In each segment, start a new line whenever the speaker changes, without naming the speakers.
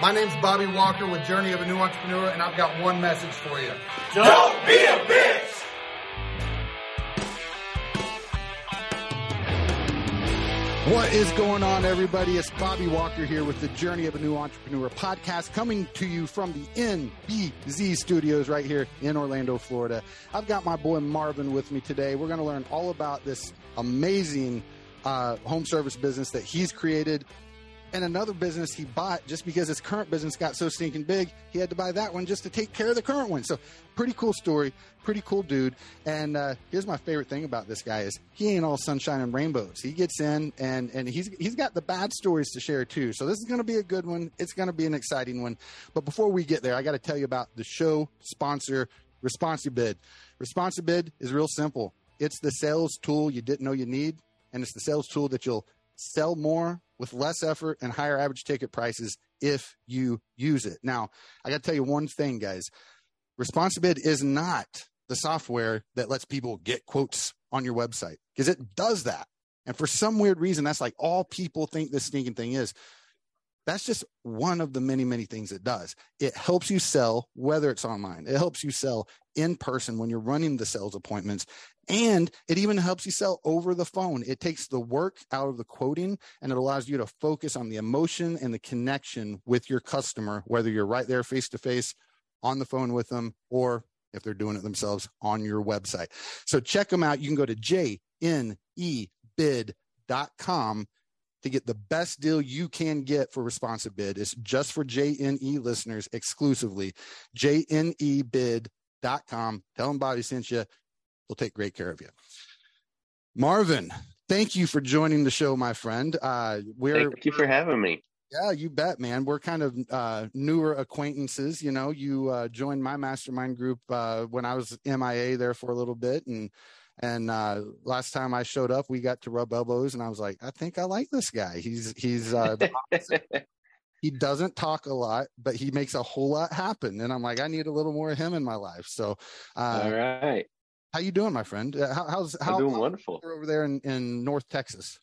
My name's Bobby Walker with Journey of a New Entrepreneur, and I've got one message for you.
Don't be a bitch!
What is going on, everybody? It's Bobby Walker here with the Journey of a New Entrepreneur podcast coming to you from the NBZ studios right here in Orlando, Florida. I've got my boy Marvin with me today. We're going to learn all about this amazing uh, home service business that he's created and another business he bought just because his current business got so stinking big, he had to buy that one just to take care of the current one. So, pretty cool story, pretty cool dude. And uh, here's my favorite thing about this guy is he ain't all sunshine and rainbows. He gets in and and he's he's got the bad stories to share too. So this is going to be a good one. It's going to be an exciting one. But before we get there, I got to tell you about the show sponsor, Responsibid. Responsibid is real simple. It's the sales tool you didn't know you need, and it's the sales tool that you'll sell more with less effort and higher average ticket prices if you use it. Now, I got to tell you one thing, guys. Responsibid is not the software that lets people get quotes on your website because it does that. And for some weird reason, that's like all people think this stinking thing is. That's just one of the many, many things it does. It helps you sell, whether it's online, it helps you sell in person when you're running the sales appointments. And it even helps you sell over the phone. It takes the work out of the quoting and it allows you to focus on the emotion and the connection with your customer, whether you're right there face to face on the phone with them or if they're doing it themselves on your website. So check them out. You can go to jnebid.com to get the best deal you can get for Responsibid. It's just for JNE listeners exclusively. JNEbid.com. Tell them Bobby sent you. We'll take great care of you. Marvin, thank you for joining the show, my friend. Uh, we're
thank you for having me.
Yeah, you bet, man. We're kind of uh, newer acquaintances. You know, you uh, joined my mastermind group uh, when I was MIA there for a little bit, and and uh, last time I showed up, we got to rub elbows, and I was like, I think I like this guy. He's he's uh, he doesn't talk a lot, but he makes a whole lot happen, and I'm like, I need a little more of him in my life. So,
uh, all right,
how you doing, my friend? Uh, how, how's how
I'm doing wonderful
over there in, in North Texas?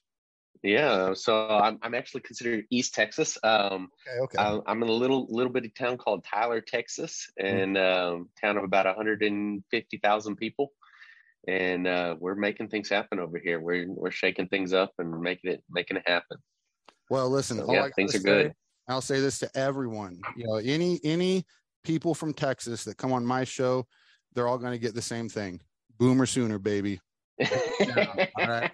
Yeah, so I'm I'm actually considered East Texas. Um, okay, okay. I, am in a little little bitty town called Tyler, Texas, and mm-hmm. um, town of about 150,000 people and uh, we're making things happen over here. We're we're shaking things up and making it making it happen.
Well, listen,
so, yeah, things are say, good.
I'll say this to everyone. You know, any any people from Texas that come on my show, they're all going to get the same thing. Boomer sooner, baby right.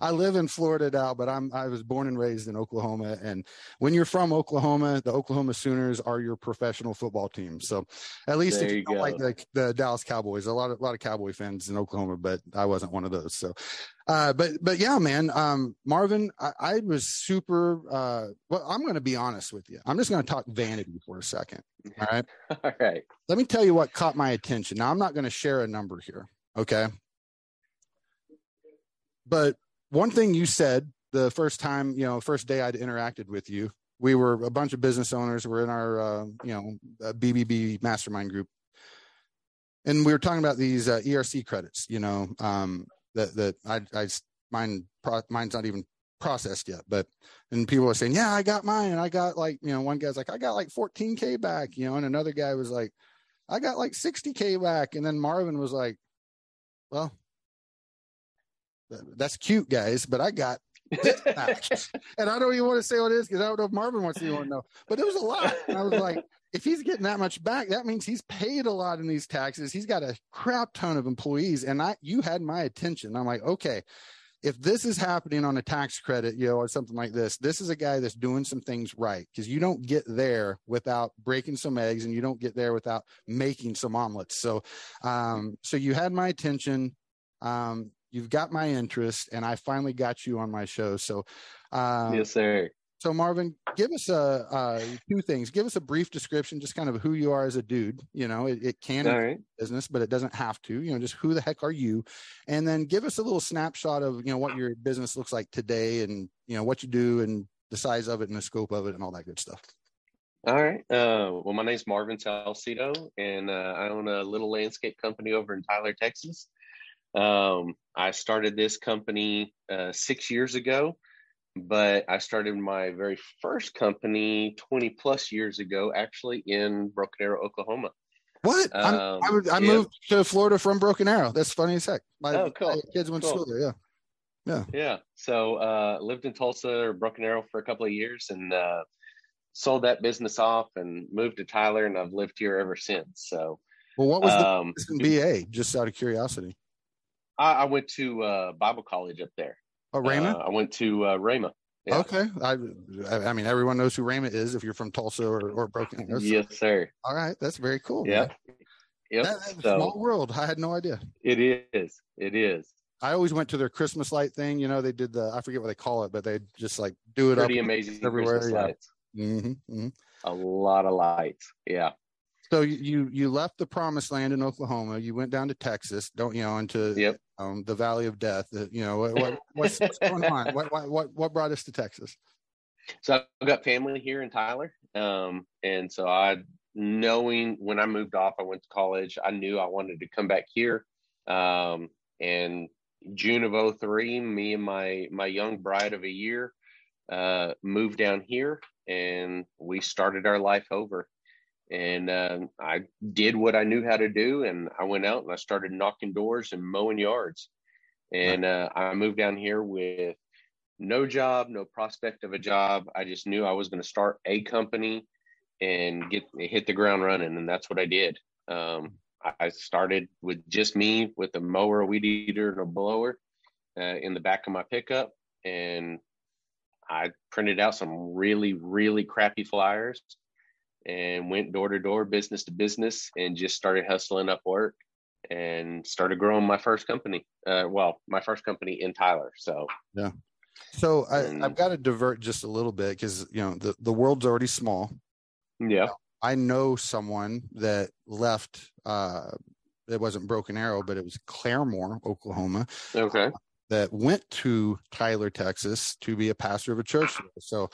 I live in Florida now, but I'm I was born and raised in Oklahoma. And when you're from Oklahoma, the Oklahoma Sooners are your professional football team. So at least there if you, you like the, the Dallas Cowboys, a lot of a lot of Cowboy fans in Oklahoma, but I wasn't one of those. So uh, but but yeah, man, um, Marvin, I, I, was super. Uh, well, I'm going to be honest with you. I'm just going to talk vanity for a second. All right.
All right.
Let me tell you what caught my attention. Now, I'm not going to share a number here. Okay. But one thing you said the first time, you know, first day I'd interacted with you, we were a bunch of business owners. We're in our, uh, you know, BBB mastermind group, and we were talking about these uh, ERC credits. You know, um, that that I, I mine pro, mine's not even processed yet, but and people were saying, yeah, I got mine, and I got like, you know, one guy's like, I got like 14k back, you know, and another guy was like, I got like 60k back, and then Marvin was like, well, that's cute, guys, but I got and I don't even want to say what it is because I don't know if Marvin wants to know. But it was a lot. And I was like, if he's getting that much back, that means he's paid a lot in these taxes. He's got a crap ton of employees. And I you had my attention. I'm like, okay, if this is happening on a tax credit, you know, or something like this, this is a guy that's doing some things right because you don't get there without breaking some eggs and you don't get there without making some omelets. So, um, so you had my attention. Um, you've got my interest and I finally got you on my show. So,
um, yes, sir.
So Marvin, give us a uh, two things. Give us a brief description, just kind of who you are as a dude. You know, it, it can right. business, but it doesn't have to. You know, just who the heck are you? And then give us a little snapshot of you know what your business looks like today, and you know what you do, and the size of it, and the scope of it, and all that good stuff.
All right. Uh, well, my name's Marvin Salcedo, and uh, I own a little landscape company over in Tyler, Texas. Um, I started this company uh, six years ago but I started my very first company 20 plus years ago, actually in Broken Arrow, Oklahoma.
What? Um, I, I yeah. moved to Florida from Broken Arrow. That's funny as heck. My,
oh, cool. my
kids went cool. to school there. Yeah.
Yeah. Yeah. So uh, lived in Tulsa or Broken Arrow for a couple of years and uh, sold that business off and moved to Tyler, and I've lived here ever since. So,
well, what was um, the BA? Just out of curiosity.
I, I went to uh, Bible college up there.
Oh, Rhema.
Uh, I went to uh, Rhema.
Yeah. Okay. I I mean, everyone knows who Rhema is if you're from Tulsa or, or Broken
Arrow. Yes, sir.
All right. That's very cool.
Yeah. Yep.
That, so, small world. I had no idea.
It is. It is.
I always went to their Christmas light thing. You know, they did the I forget what they call it, but they just like do it
Pretty
up
amazing everywhere. Christmas
yeah.
lights.
Mm-hmm, mm-hmm.
A lot of lights. Yeah.
So you you left the promised land in Oklahoma. You went down to Texas. Don't you know into
yep.
um, the Valley of Death. You know what, what's, what's going on? What, what what brought us to Texas?
So I've got family here in Tyler, um, and so I knowing when I moved off, I went to college. I knew I wanted to come back here. Um, and June of 03, me and my my young bride of a year uh, moved down here, and we started our life over. And uh, I did what I knew how to do, and I went out and I started knocking doors and mowing yards. And uh, I moved down here with no job, no prospect of a job. I just knew I was going to start a company and get hit the ground running, and that's what I did. Um, I started with just me with a mower, a weed eater, and a blower uh, in the back of my pickup, and I printed out some really, really crappy flyers and went door to door, business to business, and just started hustling up work and started growing my first company. Uh, well, my first company in Tyler. So
yeah. So I, I've got to divert just a little bit because you know the the world's already small.
Yeah.
I know someone that left. Uh, it wasn't Broken Arrow, but it was Claremore, Oklahoma.
Okay.
that went to Tyler, Texas, to be a pastor of a church. So,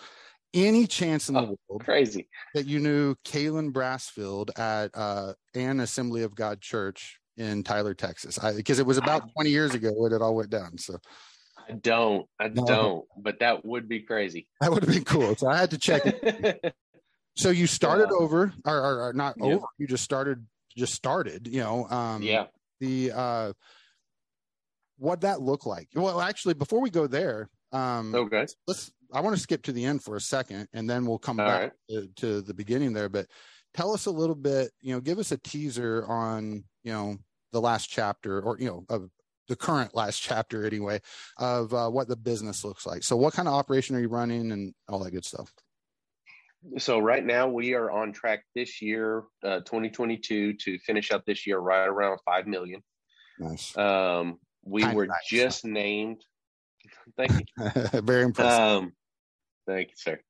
any chance in the oh, world
crazy
that you knew Kalen Brassfield at uh, an Assembly of God church in Tyler, Texas? Because it was about 20 years ago when it all went down. So.
I don't. I no. don't. But that would be crazy.
That would have been cool. So I had to check it. So you started yeah. over, or, or, or not over. You just started, just started. You know. Um,
yeah.
The uh, what that look like? Well, actually, before we go there, um,
okay.
Let's. I want to skip to the end for a second, and then we'll come All back right. to, to the beginning there. But tell us a little bit. You know, give us a teaser on you know the last chapter, or you know of the current last chapter anyway of uh, what the business looks like. So, what kind of operation are you running, and all that good stuff?
so right now we are on track this year, uh, 2022, to finish up this year right around five million.
Nice.
Um, we kind were nice. just named. Thank
you. Very impressive. Um,
thank you, sir.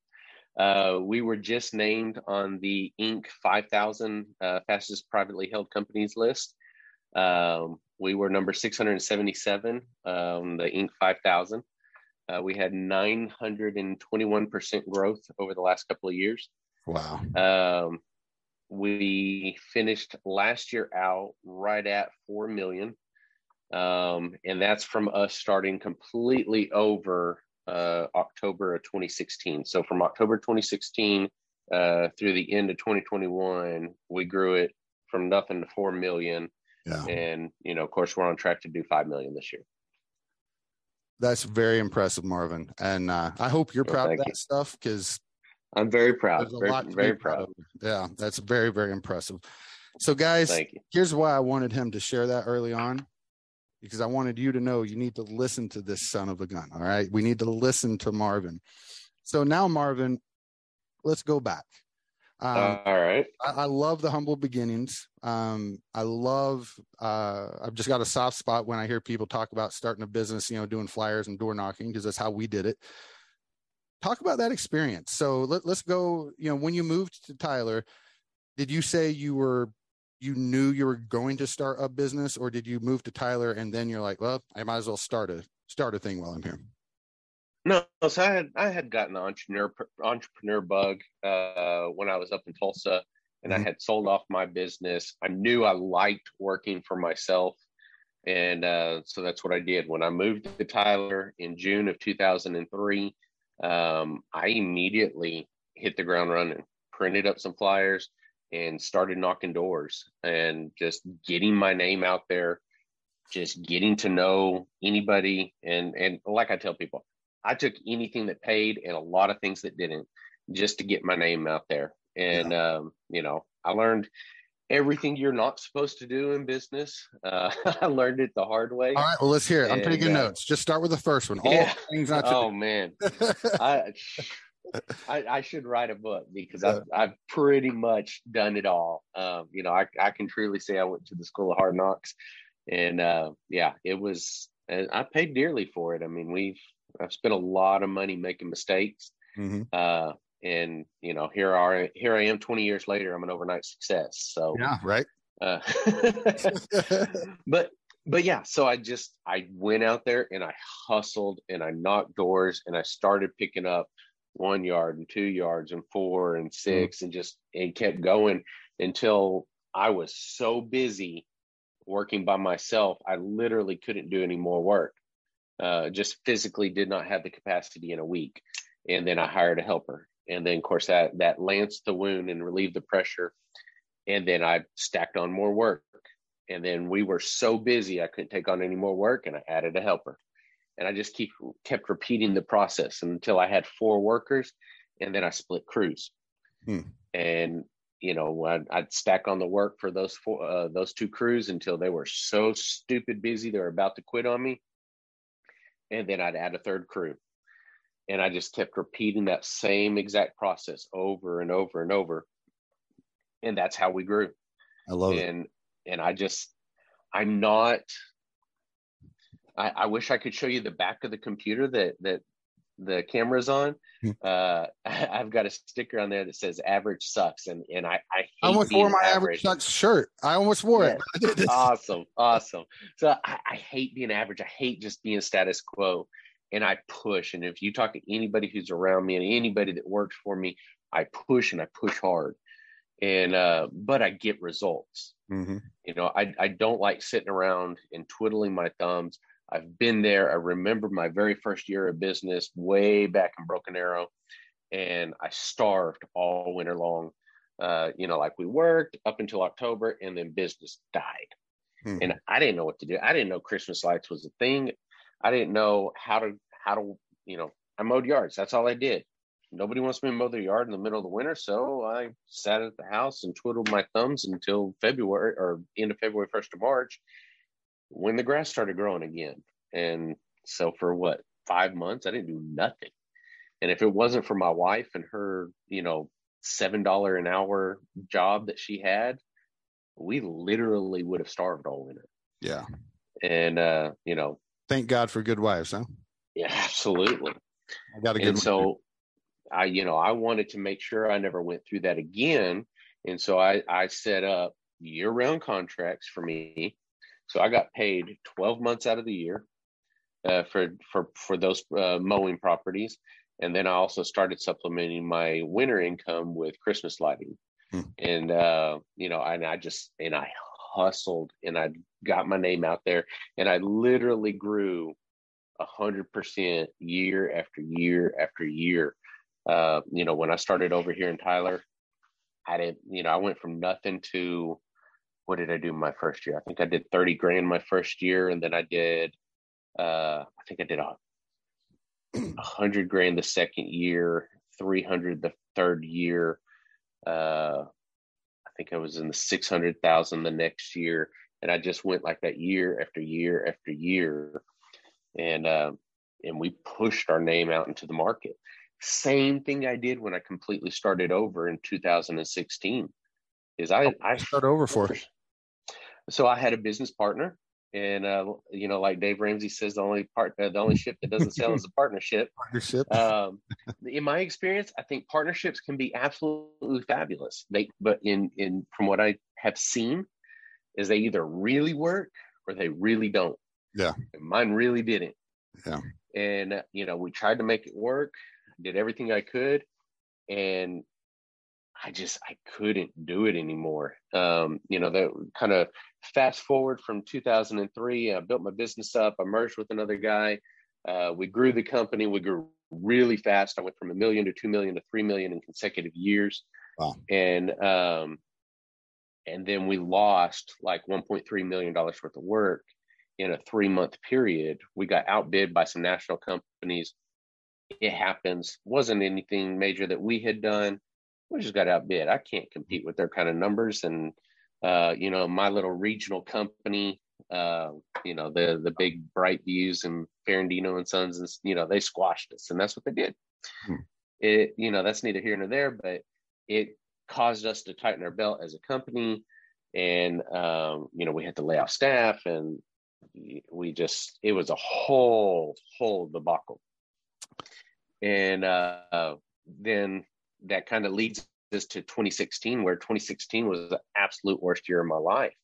Uh, we were just named on the Inc. 5000 uh, fastest privately held companies list. Um, we were number 677 on the Inc. 5000. Uh, we had 921% growth over the last couple of years.
Wow.
Um, we finished last year out right at 4 million. Um, and that's from us starting completely over uh, October of 2016. So from October 2016 uh, through the end of 2021, we grew it from nothing to 4 million. Yeah. And, you know, of course, we're on track to do 5 million this year.
That's very impressive, Marvin. And uh, I hope you're proud of that you. stuff because
I'm very proud. Very, very proud.
proud yeah, that's very, very impressive. So, guys, here's why I wanted him to share that early on because I wanted you to know you need to listen to this son of a gun. All right. We need to listen to Marvin. So, now, Marvin, let's go back.
Um, All right.
I, I, love the humble beginnings. Um, I love. Uh, I've just got a soft spot when I hear people talk about starting a business. You know, doing flyers and door knocking because that's how we did it. Talk about that experience. So let, let's go. You know, when you moved to Tyler, did you say you were you knew you were going to start a business, or did you move to Tyler and then you're like, well, I might as well start a start a thing while I'm here?
No, so I had I had gotten the entrepreneur entrepreneur bug uh, when I was up in Tulsa, and mm-hmm. I had sold off my business. I knew I liked working for myself, and uh, so that's what I did. When I moved to Tyler in June of 2003, um, I immediately hit the ground running, printed up some flyers, and started knocking doors and just getting my name out there, just getting to know anybody. And and like I tell people, I took anything that paid and a lot of things that didn't, just to get my name out there. And yeah. um, you know, I learned everything you're not supposed to do in business. Uh, I learned it the hard way.
All right, well, let's hear it. I'm and, taking uh, notes. Just start with the first one. All yeah. things not
to. Oh do. man, I I, I, should write a book because I've, I've pretty much done it all. Um, you know, I, I can truly say I went to the school of hard knocks and, uh, yeah, it was, I paid dearly for it. I mean, we've, I've spent a lot of money making mistakes. Mm-hmm. Uh, and you know, here are, here I am 20 years later, I'm an overnight success. So
yeah, right. Uh,
but but yeah, so I just I went out there and I hustled and I knocked doors and I started picking up one yard and two yards and four and mm-hmm. 6 mm-hmm. and just and kept going until I was so busy working by myself, I literally couldn't do any more work. Uh, just physically did not have the capacity in a week. And then I hired a helper. And then of course that that lanced the wound and relieved the pressure. And then I stacked on more work. And then we were so busy I couldn't take on any more work and I added a helper and I just keep kept repeating the process until I had four workers, and then I split crews. Hmm. And you know, I'd, I'd, stack on the work for those four, uh, those two crews until they were so stupid busy they were about to quit on me, and then I'd add a third crew, and I just kept repeating that same exact process over and over and over, and that's how we grew.
I love
and,
it.
And and I just I'm not I, I, wish I could show you the back of the computer that that the camera's on. Hmm. uh, I, have got a sticker on there that says "average sucks," and and I I,
I almost wore my average. average sucks shirt. I almost wore
it. awesome, awesome. So I, I hate being average. I hate just being status quo, and I push. And if you talk to anybody who's around me and anybody that works for me, I push and I push hard and uh but i get results mm-hmm. you know i i don't like sitting around and twiddling my thumbs I've been there. I remember my very first year of business way back in Broken Arrow, and I starved all winter long. Uh, you know, like we worked up until October, and then business died. Hmm. And I didn't know what to do. I didn't know Christmas lights was a thing. I didn't know how to how to you know. I mowed yards. That's all I did. Nobody wants me to mow their yard in the middle of the winter, so I sat at the house and twiddled my thumbs until February or end of February, first of March, when the grass started growing again. And so for what, five months, I didn't do nothing. And if it wasn't for my wife and her, you know, $7 an hour job that she had, we literally would have starved all winter.
Yeah.
And, uh, you know,
thank God for good wives, huh?
Yeah, absolutely.
I got a good
and so I, you know, I wanted to make sure I never went through that again. And so I, I set up year round contracts for me so I got paid 12 months out of the year uh, for for for those uh, mowing properties, and then I also started supplementing my winter income with Christmas lighting, hmm. and uh, you know, and I just and I hustled and I got my name out there, and I literally grew a hundred percent year after year after year. Uh, you know, when I started over here in Tyler, I didn't, you know, I went from nothing to what did I do my first year? I think I did 30 grand my first year. And then I did, uh, I think I did a, hundred grand the second year, 300 the third year. Uh, I think I was in the 600,000 the next year. And I just went like that year after year after year. And, uh, and we pushed our name out into the market. Same thing I did when I completely started over in 2016 is I I
start over for. It.
So I had a business partner, and uh, you know, like Dave Ramsey says, the only part, uh, the only ship that doesn't sail is a partnership.
Partnership.
Um, in my experience, I think partnerships can be absolutely fabulous. They, but in in from what I have seen, is they either really work or they really don't.
Yeah.
And mine really didn't.
Yeah.
And uh, you know, we tried to make it work, did everything I could, and I just I couldn't do it anymore. Um, you know, that kind of fast forward from 2003, I built my business up. I merged with another guy. Uh, we grew the company. We grew really fast. I went from a million to two million to three million in consecutive years.
Wow.
And um, and then we lost like 1.3 million dollars worth of work in a three month period. We got outbid by some national companies. It happens. wasn't anything major that we had done. We just got outbid. I can't compete with their kind of numbers. And uh, you know, my little regional company, uh, you know, the the big BrightViews and Ferrandino and Sons, and you know, they squashed us, and that's what they did. Hmm. It, you know, that's neither here nor there, but it caused us to tighten our belt as a company, and um, you know, we had to lay off staff, and we just it was a whole whole debacle, and uh, then that kind of leads us to 2016, where 2016 was the absolute worst year of my life.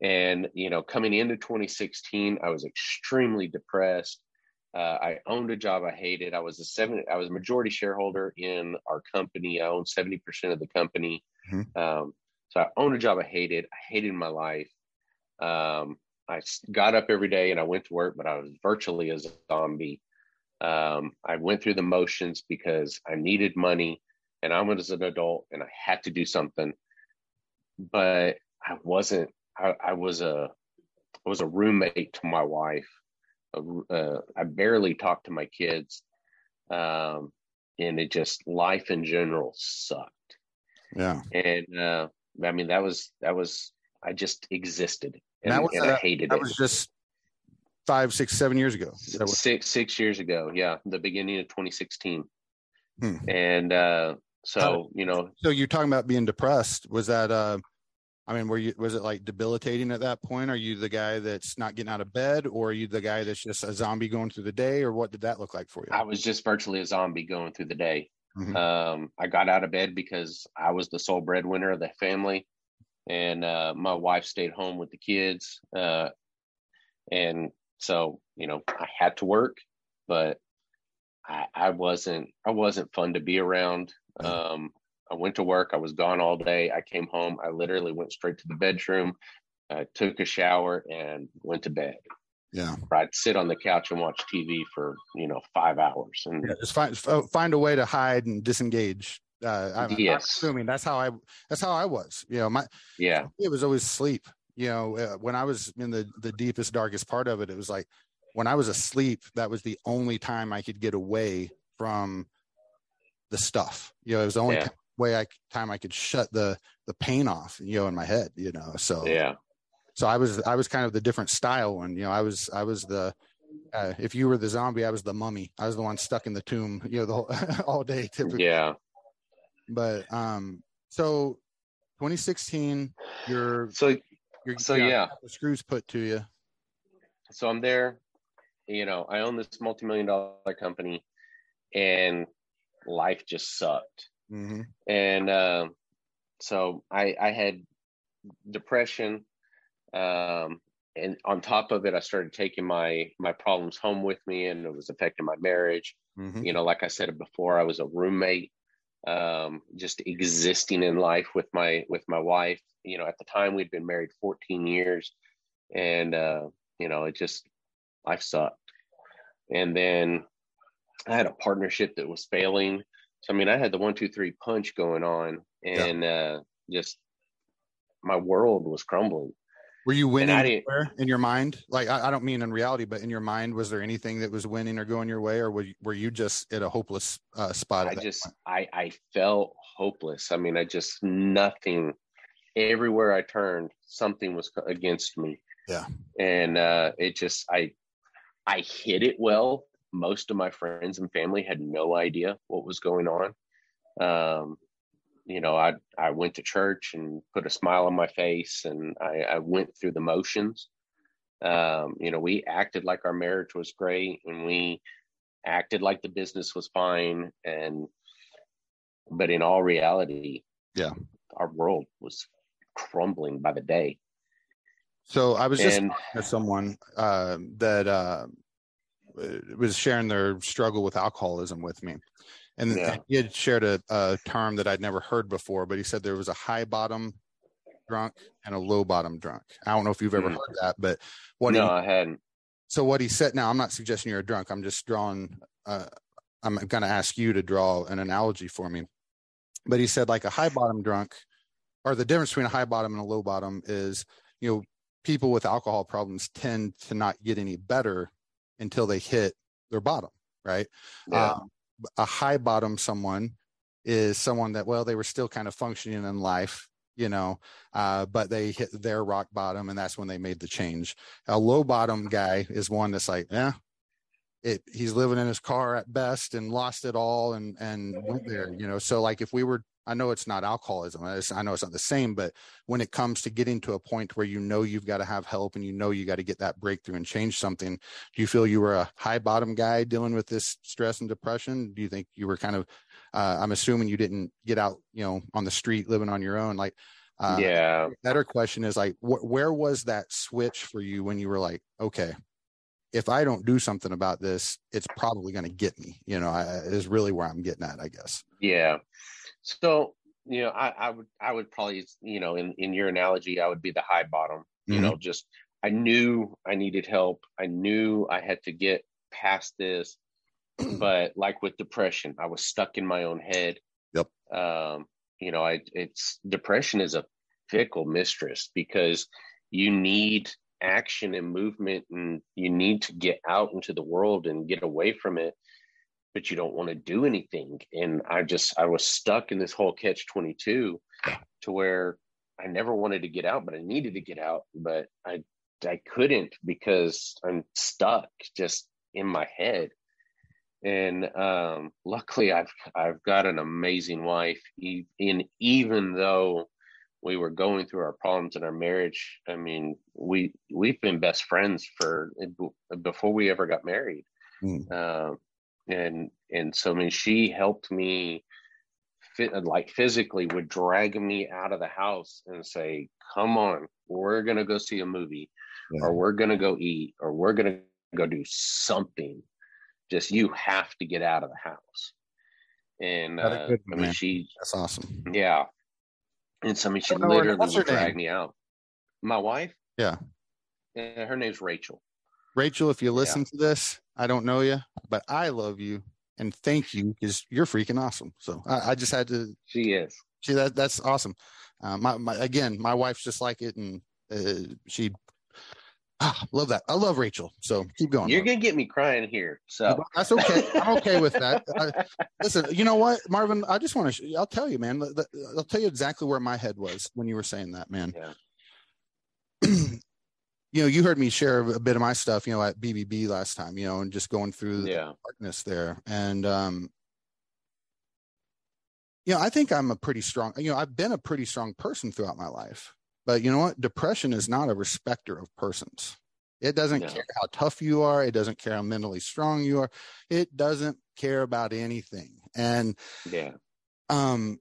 And you know, coming into 2016, I was extremely depressed. Uh, I owned a job I hated. I was a seven. I was a majority shareholder in our company. I owned 70 percent of the company. Mm-hmm. Um, so I owned a job I hated. I hated my life. Um, I got up every day and I went to work, but I was virtually a zombie. Um, I went through the motions because I needed money and I was an adult and I had to do something, but I wasn't. I, I was a I was a roommate to my wife. Uh, I barely talked to my kids, um, and it just life in general sucked.
Yeah,
and uh, I mean that was that was I just existed, and, and, was, and I hated
that
it.
That was just five, six, seven years ago.
Was... Six six years ago, yeah, the beginning of 2016, hmm. and uh, so you know.
So you're talking about being depressed. Was that? Uh, I mean, were you? Was it like debilitating at that point? Are you the guy that's not getting out of bed, or are you the guy that's just a zombie going through the day, or what did that look like for you?
I was just virtually a zombie going through the day. Mm-hmm. Um, I got out of bed because I was the sole breadwinner of the family, and uh, my wife stayed home with the kids. Uh, and so, you know, I had to work, but I, I wasn't I wasn't fun to be around. Um, I went to work. I was gone all day. I came home. I literally went straight to the bedroom, uh, took a shower, and went to bed.
Yeah,
I'd sit on the couch and watch TV for you know five hours, and
yeah, just find find a way to hide and disengage. Uh, I'm,
yes.
I'm assuming that's how I that's how I was. You know, my
yeah,
it was always sleep. You know, uh, when I was in the the deepest, darkest part of it, it was like when I was asleep, that was the only time I could get away from the stuff. You know, it was the only yeah. way I time I could shut the the pain off. You know, in my head. You know, so
yeah.
So I was I was kind of the different style one. You know, I was I was the uh, if you were the zombie, I was the mummy. I was the one stuck in the tomb. You know, the whole all day typically.
Yeah.
But um, so 2016, you're
so you're so yeah
the screws put to you.
So I'm there. You know, I own this multi-million dollar company, and life just sucked. Mm-hmm. And uh, so I, I had depression. Um, and on top of it, I started taking my my problems home with me, and it was affecting my marriage. Mm-hmm. You know, like I said before, I was a roommate, um, just existing in life with my with my wife. You know, at the time we'd been married 14 years, and uh, you know, it just life sucked. And then I had a partnership that was failing. So I mean, I had the one, two, three punch going on, and yeah. uh, just my world was crumbling.
Were you winning in your mind? Like, I, I, don't mean in reality, but in your mind, was there anything that was winning or going your way, or were you, were you just at a hopeless uh, spot?
I just, I, I felt hopeless. I mean, I just nothing. Everywhere I turned, something was against me.
Yeah,
and uh, it just, I, I hit it well most of my friends and family had no idea what was going on. Um, you know, I I went to church and put a smile on my face, and I, I went through the motions. Um, you know, we acted like our marriage was great, and we acted like the business was fine, and but in all reality,
yeah,
our world was crumbling by the day.
So I was just and, someone uh, that uh, was sharing their struggle with alcoholism with me. And yeah. he had shared a, a, term that I'd never heard before, but he said there was a high bottom drunk and a low bottom drunk. I don't know if you've ever mm. heard that, but
what no, he, I hadn't.
So what he said now, I'm not suggesting you're a drunk. I'm just drawing uh, I'm going to ask you to draw an analogy for me. But he said like a high bottom drunk, or the difference between a high bottom and a low bottom is, you know, people with alcohol problems tend to not get any better until they hit their bottom, right? Yeah. Um, a high bottom someone is someone that well they were still kind of functioning in life you know uh, but they hit their rock bottom and that's when they made the change a low bottom guy is one that's like yeah it he's living in his car at best and lost it all and and went there you know so like if we were i know it's not alcoholism i know it's not the same but when it comes to getting to a point where you know you've got to have help and you know you got to get that breakthrough and change something do you feel you were a high bottom guy dealing with this stress and depression do you think you were kind of uh, i'm assuming you didn't get out you know on the street living on your own like
uh, yeah
better question is like wh- where was that switch for you when you were like okay if I don't do something about this, it's probably going to get me. You know, I, is really where I'm getting at, I guess.
Yeah. So you know, I, I would I would probably you know in in your analogy, I would be the high bottom. You mm-hmm. know, just I knew I needed help. I knew I had to get past this. but like with depression, I was stuck in my own head.
Yep.
Um, you know, I it's depression is a fickle mistress because you need action and movement and you need to get out into the world and get away from it but you don't want to do anything and i just i was stuck in this whole catch 22 to where i never wanted to get out but i needed to get out but i i couldn't because i'm stuck just in my head and um luckily i've i've got an amazing wife and even though we were going through our problems in our marriage. I mean, we we've been best friends for before we ever got married, mm. uh, and and so I mean, she helped me, fit, like physically, would drag me out of the house and say, "Come on, we're gonna go see a movie, yeah. or we're gonna go eat, or we're gonna go do something." Just you have to get out of the house. And uh, good, I mean, she
that's awesome.
Yeah, and somebody should literally would drag me out. My wife?
Yeah.
yeah. Her name's Rachel.
Rachel, if you listen yeah. to this, I don't know you, but I love you and thank you because you're freaking awesome. So I, I, just had to.
She is.
She that that's awesome. Uh, my, my again, my wife's just like it, and uh, she Ah, love that. I love Rachel. So keep going.
You're gonna get me crying here. So
that's okay. I'm okay with that. I, listen, you know what, Marvin? I just want to. I'll tell you, man. I'll tell you exactly where my head was when you were saying that, man. Yeah. you know, you heard me share a bit of my stuff, you know, at BBB last time, you know, and just going through the yeah. darkness there, and um, you know, I think I'm a pretty strong. You know, I've been a pretty strong person throughout my life. But you know what? Depression is not a respecter of persons. It doesn't no. care how tough you are. It doesn't care how mentally strong you are. It doesn't care about anything. And
yeah,
um,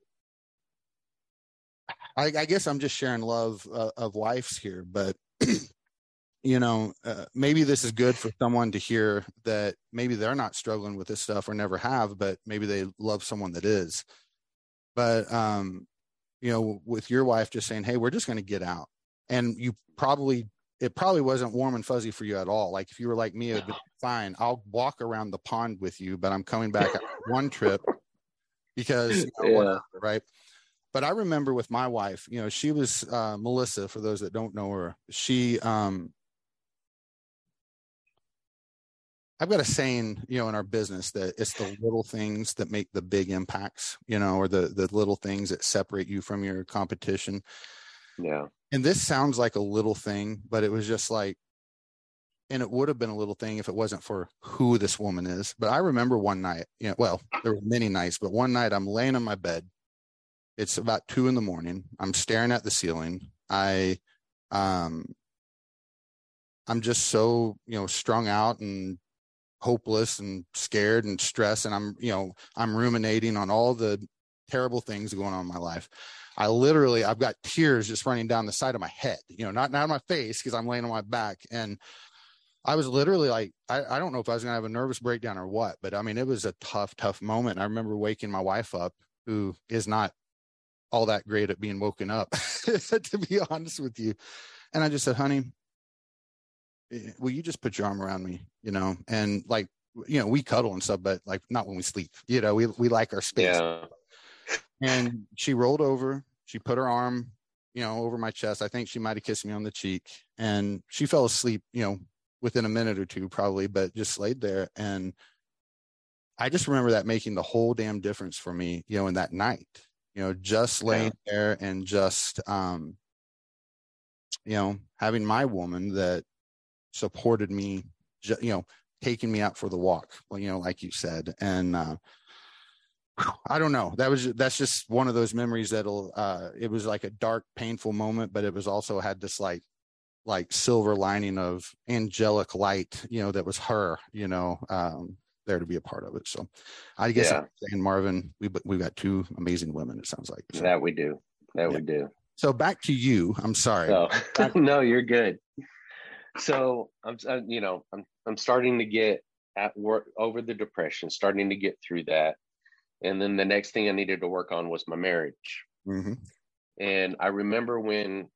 I, I guess I'm just sharing love uh, of wives here, but you know, uh, maybe this is good for someone to hear that maybe they're not struggling with this stuff or never have, but maybe they love someone that is. But um, you know, with your wife just saying, Hey, we're just going to get out. And you probably, it probably wasn't warm and fuzzy for you at all. Like if you were like me, it'd be fine. I'll walk around the pond with you, but I'm coming back one trip because, you know, yeah. whatever, right? But I remember with my wife, you know, she was uh, Melissa. For those that don't know her, she um, I've got a saying, you know, in our business that it's the little things that make the big impacts, you know, or the the little things that separate you from your competition.
Yeah.
And this sounds like a little thing, but it was just like and it would have been a little thing if it wasn't for who this woman is. But I remember one night, you know, well, there were many nights, but one night I'm laying on my bed. It's about two in the morning. I'm staring at the ceiling. I um I'm just so, you know, strung out and hopeless and scared and stressed and i'm you know i'm ruminating on all the terrible things going on in my life. I literally i've got tears just running down the side of my head you know not not my face because i'm laying on my back. And i was literally like I, I don't know if i was to have a nervous breakdown or what but i mean it was a tough tough moment. I remember waking my wife up who is not all that great at being woken up to be honest with you. And i just said honey will you just put your arm around me you know and like you know, we cuddle and stuff, but like not when we sleep. You know, we we like our space. Yeah. And she rolled over. She put her arm, you know, over my chest. I think she might have kissed me on the cheek, and she fell asleep. You know, within a minute or two, probably, but just laid there. And I just remember that making the whole damn difference for me. You know, in that night. You know, just laying yeah. there and just, um, you know, having my woman that supported me, you know, taking me out for the walk, you know, like you said. And uh, I don't know. That was that's just one of those memories that'll. Uh, it was like a dark, painful moment, but it was also had this like like silver lining of angelic light, you know, that was her, you know, um, there to be a part of it. So I guess yeah. Saying Marvin, we we've got two amazing women. It sounds like
so. that we do. That yeah. we do.
So back to you. I'm sorry.
No, no, you're good. So I'm, uh, you know, I'm I'm starting to get at work over the depression, starting to get through that, and then the next thing I needed to work on was my marriage. Mm-hmm. And I remember when,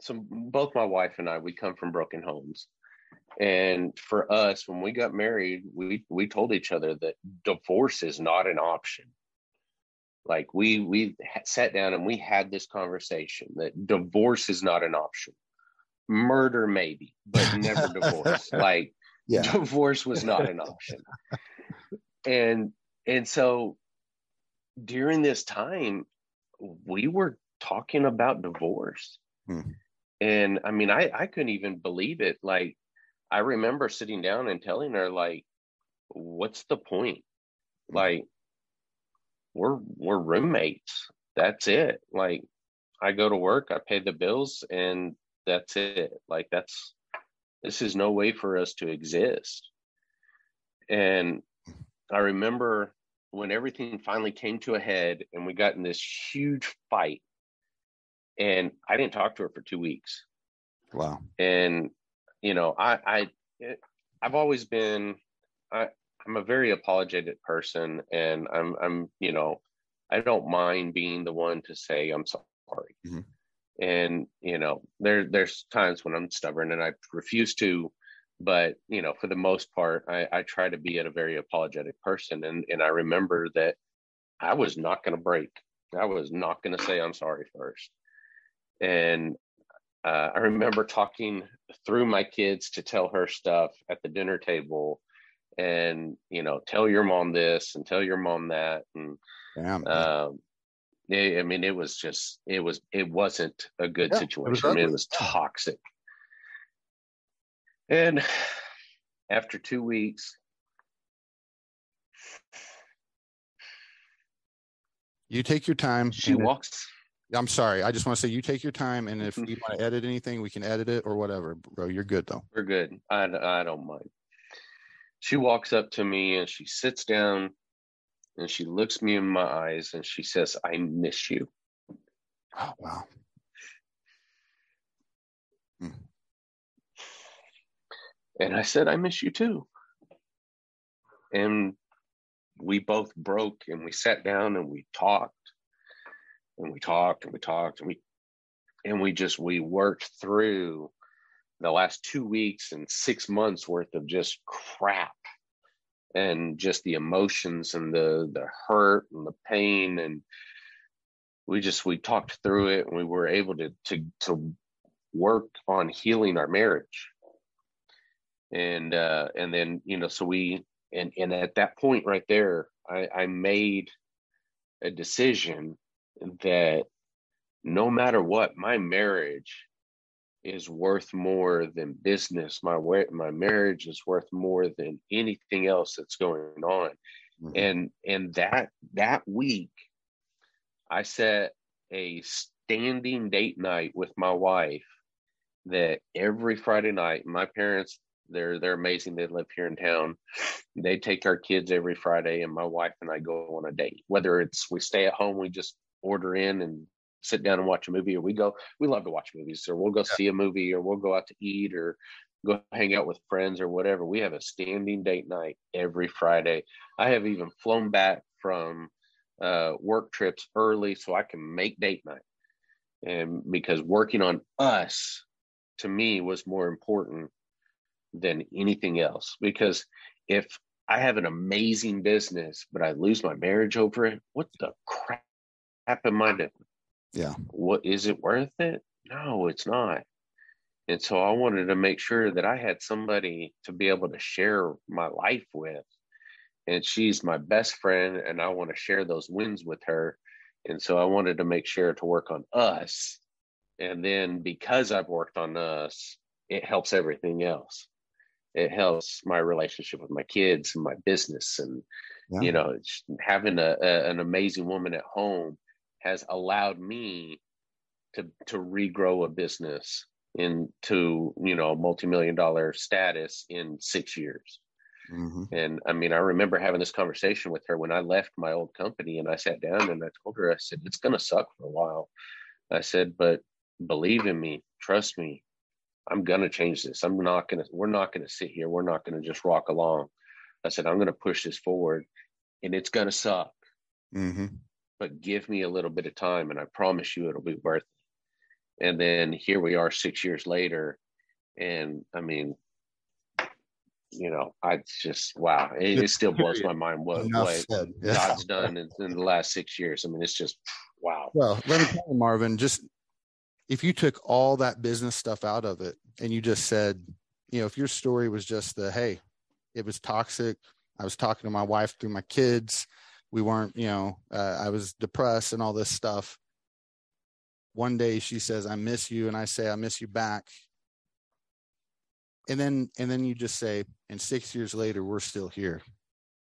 so both my wife and I, we come from broken homes, and for us, when we got married, we we told each other that divorce is not an option like we we sat down and we had this conversation that divorce is not an option murder maybe but never divorce like yeah. divorce was not an option and and so during this time we were talking about divorce hmm. and i mean i i couldn't even believe it like i remember sitting down and telling her like what's the point like we're we're roommates. That's it. Like I go to work, I pay the bills, and that's it. Like that's this is no way for us to exist. And I remember when everything finally came to a head and we got in this huge fight and I didn't talk to her for two weeks.
Wow.
And you know, I I I've always been I I'm a very apologetic person, and I'm I'm you know I don't mind being the one to say I'm sorry. Mm-hmm. And you know there there's times when I'm stubborn and I refuse to, but you know for the most part I, I try to be a very apologetic person, and and I remember that I was not going to break. I was not going to say I'm sorry first, and uh, I remember talking through my kids to tell her stuff at the dinner table and you know tell your mom this and tell your mom that and Damn, um i mean it was just it was it wasn't a good yeah, situation it was, I mean, it was toxic. And after two weeks
you take your time
she walks.
I'm sorry i just want to say you take your time and if mm-hmm. you want to edit anything we can edit it or whatever. Bro you're good though.
We're good. I, I don't mind. She walks up to me and she sits down and she looks me in my eyes and she says, I miss you.
Oh, wow.
Hmm. And I said, I miss you too. And we both broke and we sat down and we talked and we talked and we talked and we and we just we worked through the last two weeks and six months worth of just crap and just the emotions and the the hurt and the pain and we just we talked through it and we were able to to to work on healing our marriage. And uh and then you know so we and and at that point right there i i made a decision that no matter what my marriage is worth more than business. My my marriage is worth more than anything else that's going on. Mm-hmm. And and that that week, I set a standing date night with my wife that every Friday night, my parents they're they're amazing. They live here in town. They take our kids every Friday, and my wife and I go on a date. Whether it's we stay at home, we just order in and sit down and watch a movie or we go we love to watch movies or we'll go yeah. see a movie or we'll go out to eat or go hang out with friends or whatever we have a standing date night every friday i have even flown back from uh, work trips early so i can make date night and because working on us to me was more important than anything else because if I have an amazing business, but I lose my marriage over it, what the crap am I doing?
Yeah.
What is it worth it? No, it's not. And so I wanted to make sure that I had somebody to be able to share my life with. And she's my best friend, and I want to share those wins with her. And so I wanted to make sure to work on us. And then because I've worked on us, it helps everything else. It helps my relationship with my kids and my business. And, yeah. you know, having a, a, an amazing woman at home has allowed me to, to regrow a business into, you know, multi-million dollar status in six years. Mm-hmm. And I mean, I remember having this conversation with her when I left my old company and I sat down and I told her, I said, it's going to suck for a while. I said, but believe in me, trust me, I'm going to change this. I'm not going to, we're not going to sit here. We're not going to just rock along. I said, I'm going to push this forward and it's going to suck. Mm-hmm. But give me a little bit of time and I promise you it'll be worth it. And then here we are six years later. And I mean, you know, I just wow, it, it still blows my mind what, what yeah. God's done in, in, the last six years. I mean, it's just wow.
Well, let me tell you, Marvin, just if you took all that business stuff out of it and you just said, you know, if your story was just the hey, it was toxic. I was talking to my wife through my kids. We weren't, you know, uh, I was depressed and all this stuff. One day she says, I miss you. And I say, I miss you back. And then and then you just say and six years later we're still here.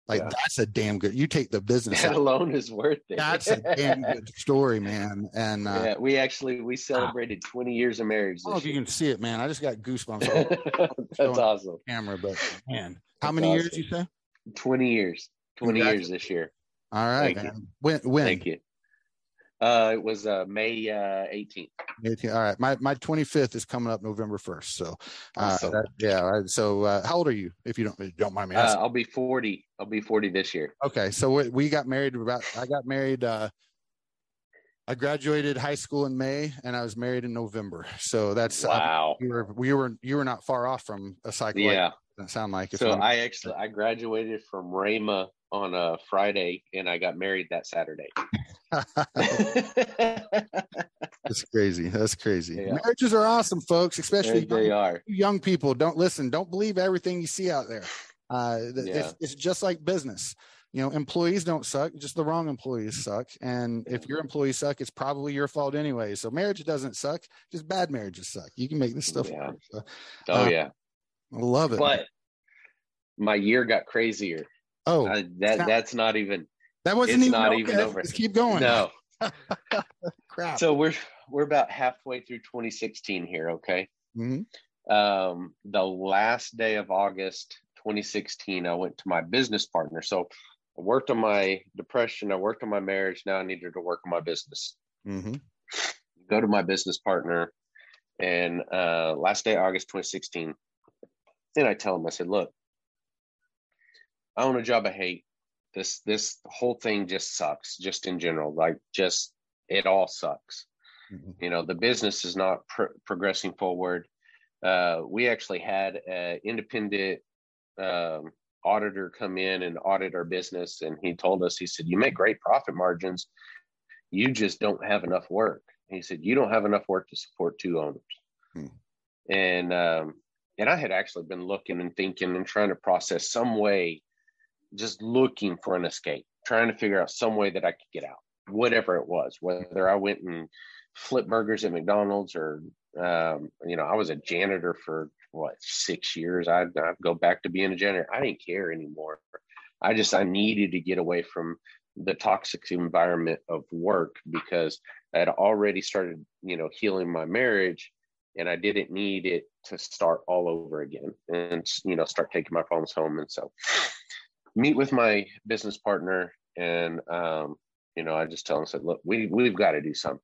Like yeah. that's a damn good you take the business
that alone is worth it.
That's a damn good story man. And uh,
yeah we actually we celebrated 20 years of marriage
I don't know if you can see it man. I just got goosebumps
that's awesome.
camera but man how that's many awesome. years you say?
20 years. 20 years this year
all right man. when when
thank you uh, it was uh, May uh, 18th.
18th. All right. My my 25th is coming up November 1st. So, uh, that, yeah. So, uh, how old are you? If you don't don't mind me
uh, asking. I'll be 40. I'll be 40 this year.
Okay. So we, we got married about. I got married. Uh, I graduated high school in May, and I was married in November. So that's
wow.
Uh, you were we were you were not far off from a cycle.
Yeah.
Like doesn't sound like
it. So I actually I graduated from Rhema on a Friday, and I got married that Saturday.
That's crazy. That's crazy. Yeah. Marriages are awesome, folks, especially
they, they are.
young people. Don't listen. Don't believe everything you see out there. Uh, yeah. it's, it's just like business. You know, employees don't suck. Just the wrong employees suck. And if your employees suck, it's probably your fault anyway. So marriage doesn't suck. Just bad marriages suck. You can make this stuff.
Yeah.
Work, so,
oh uh, yeah.
I love it.
But my year got crazier.
Oh,
uh, that not, that's not even.
That wasn't even, not okay. even over. Let's keep going.
No.
Crap.
So we're we're about halfway through 2016 here. Okay. Mm-hmm. Um, the last day of August 2016, I went to my business partner. So I worked on my depression. I worked on my marriage. Now I needed to work on my business. Mm-hmm. Go to my business partner, and uh, last day August 2016, and I tell him, I said, look, I own a job I hate. This this whole thing just sucks, just in general. Like just it all sucks. Mm-hmm. You know, the business is not pr- progressing forward. Uh, we actually had an independent um, auditor come in and audit our business, and he told us, he said, "You make great profit margins. You just don't have enough work." He said, "You don't have enough work to support two owners." Hmm. And um, and I had actually been looking and thinking and trying to process some way, just looking for an escape, trying to figure out some way that I could get out, whatever it was, whether I went and flipped burgers at McDonald's or, um, you know, I was a janitor for what, six years. I'd, I'd go back to being a janitor. I didn't care anymore. I just, I needed to get away from the toxic environment of work because I had already started, you know, healing my marriage and I didn't need it to start all over again and you know start taking my problems home. And so meet with my business partner and um, you know I just tell him said, look, we we've got to do something.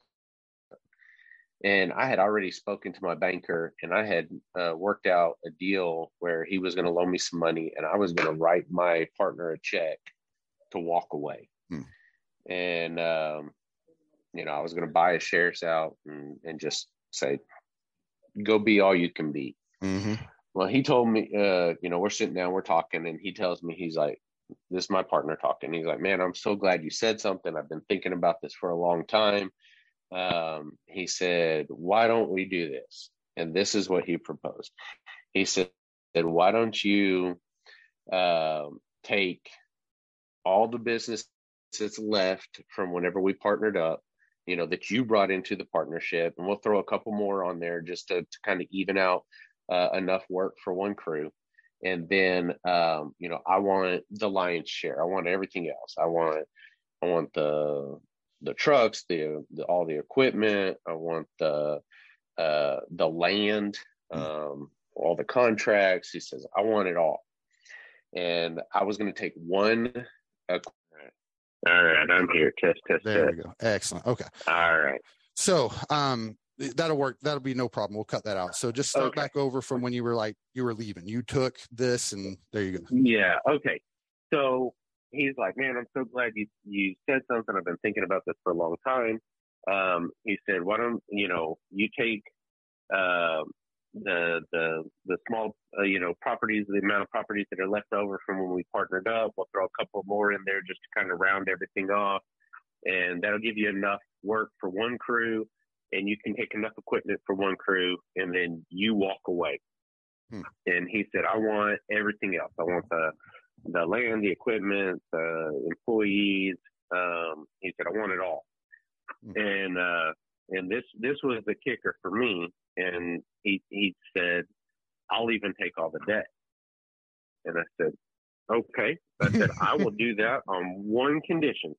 And I had already spoken to my banker and I had uh, worked out a deal where he was going to loan me some money and I was going to write my partner a check to walk away. Hmm. And, um, you know, I was going to buy his shares out and, and just say, go be all you can be. Mm-hmm. well, he told me, uh, you know, we're sitting down, we're talking, and he tells me, he's like, this is my partner talking. He's like, man, I'm so glad you said something. I've been thinking about this for a long time. Um, he said, why don't we do this? And this is what he proposed. He said, why don't you um, take all the business that's left from whenever we partnered up, you know, that you brought into the partnership, and we'll throw a couple more on there just to, to kind of even out uh, enough work for one crew. And then, um, you know, I want the lion's share. I want everything else. I want, I want the the trucks, the, the all the equipment. I want the uh, the land, hmm. um, all the contracts. He says, I want it all. And I was going to take one. Uh, all right, I'm here. Test, test,
there
test.
we go. Excellent. Okay.
All right.
So, um, that'll work. That'll be no problem. We'll cut that out. So just start okay. back over from when you were like you were leaving. You took this, and there you go.
Yeah. Okay. So he's like, "Man, I'm so glad you you said something. I've been thinking about this for a long time." Um, he said, "Why don't you know you take uh, the the the small uh, you know properties, the amount of properties that are left over from when we partnered up. We'll throw a couple more in there just to kind of round everything off, and that'll give you enough work for one crew." And you can take enough equipment for one crew and then you walk away. Hmm. And he said, I want everything else. I want the the land, the equipment, the employees. Um, he said, I want it all. Hmm. And uh, and this this was the kicker for me. And he he said, I'll even take all the debt. And I said, Okay. I said, I will do that on one condition.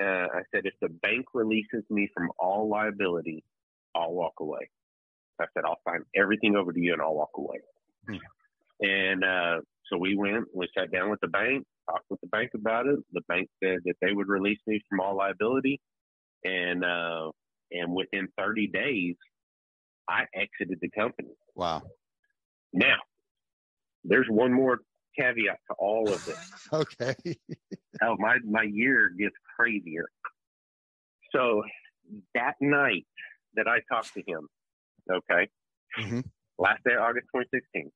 Uh, I said, if the bank releases me from all liability, I'll walk away. I said, I'll sign everything over to you and I'll walk away. Hmm. And uh, so we went, we sat down with the bank, talked with the bank about it. The bank said that they would release me from all liability. And, uh, and within 30 days, I exited the company.
Wow.
Now, there's one more caveat to all of this.
okay.
oh, my my year gets crazier. So that night that I talked to him, okay, mm-hmm. last day, August 2016,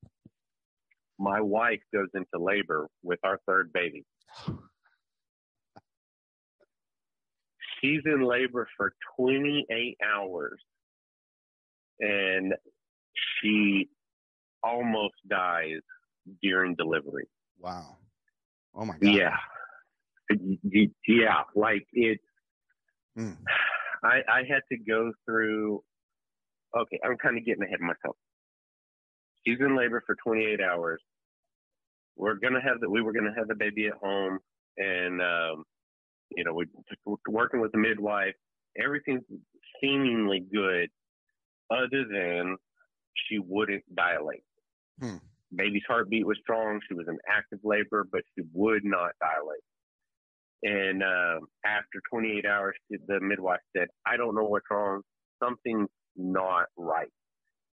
my wife goes into labor with our third baby. She's in labor for 28 hours and she almost dies during delivery.
Wow. Oh my God.
Yeah. Yeah. Like it, mm. I, I had to go through, okay, I'm kind of getting ahead of myself. She's in labor for 28 hours. We're going to have that. we were going to have the baby at home and, um, you know, we working with the midwife. Everything's seemingly good other than she wouldn't dilate. Hmm. Baby's heartbeat was strong. She was in active labor, but she would not dilate. And uh, after 28 hours, the midwife said, I don't know what's wrong. Something's not right.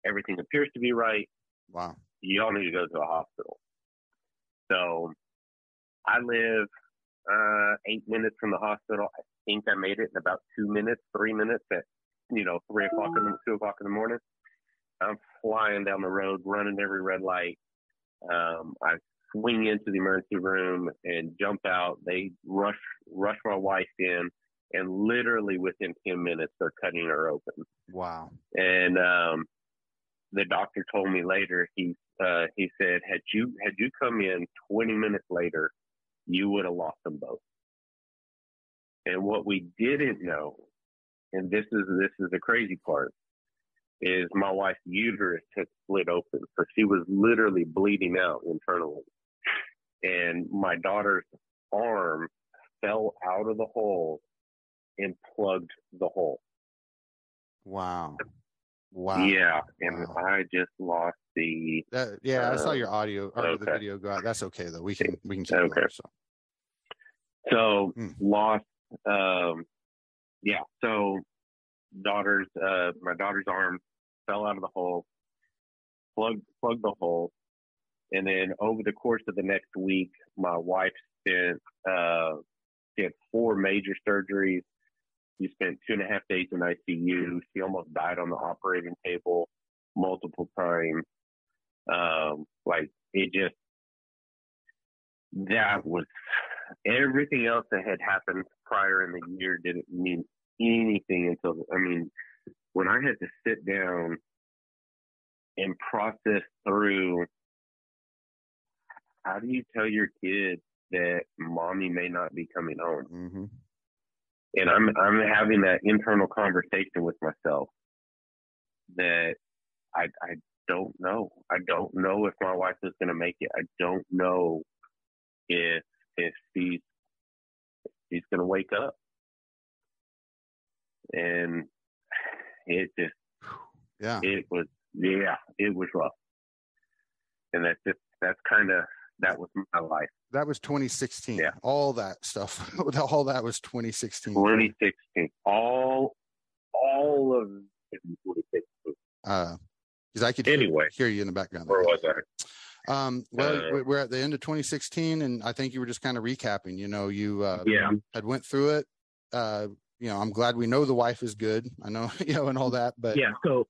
Everything appears to be right.
Wow.
You all need to go to a hospital. So I live uh, eight minutes from the hospital. I think I made it in about two minutes, three minutes at, you know, three o'clock in the, two o'clock in the morning. I'm flying down the road, running every red light. Um, I swing into the emergency room and jump out. They rush rush my wife in, and literally within ten minutes they're cutting her open.
Wow!
And um, the doctor told me later he uh, he said had you had you come in twenty minutes later, you would have lost them both. And what we didn't know, and this is this is the crazy part, is my wife's uterus had split open. So she was literally bleeding out internally. And my daughter's arm fell out of the hole and plugged the hole.
Wow. Wow.
Yeah. And wow. I just lost the.
That, yeah, uh, I saw your audio or okay. the video go out. That's okay, though. We can, we can keep okay. Going, so,
so hmm. lost. Um, yeah. So daughter's uh, my daughter's arm fell out of the hole, plugged plugged the hole, and then over the course of the next week, my wife spent uh, had four major surgeries. She spent two and a half days in ICU. She almost died on the operating table multiple times. Um, like it just that was everything else that had happened prior in the year didn't mean anything until I mean when I had to sit down and process through how do you tell your kid that mommy may not be coming home? Mm-hmm. And I'm I'm having that internal conversation with myself that I I don't know. I don't know if my wife is going to make it. I don't know if if she's if she's going to wake up. And it just
yeah
it was yeah it was rough. And that's just that's kind of that was my life.
That was 2016. Yeah. All that stuff. all that was 2016.
2016. All all of 2016.
Uh, because I could
anyway
hear, you in the background.
Where was I?
Um, well, uh, we're at the end of 2016, and I think you were just kind of recapping. You know, you uh,
yeah
had went through it. Uh, you know, I'm glad we know the wife is good. I know, you know, and all that. But
yeah, so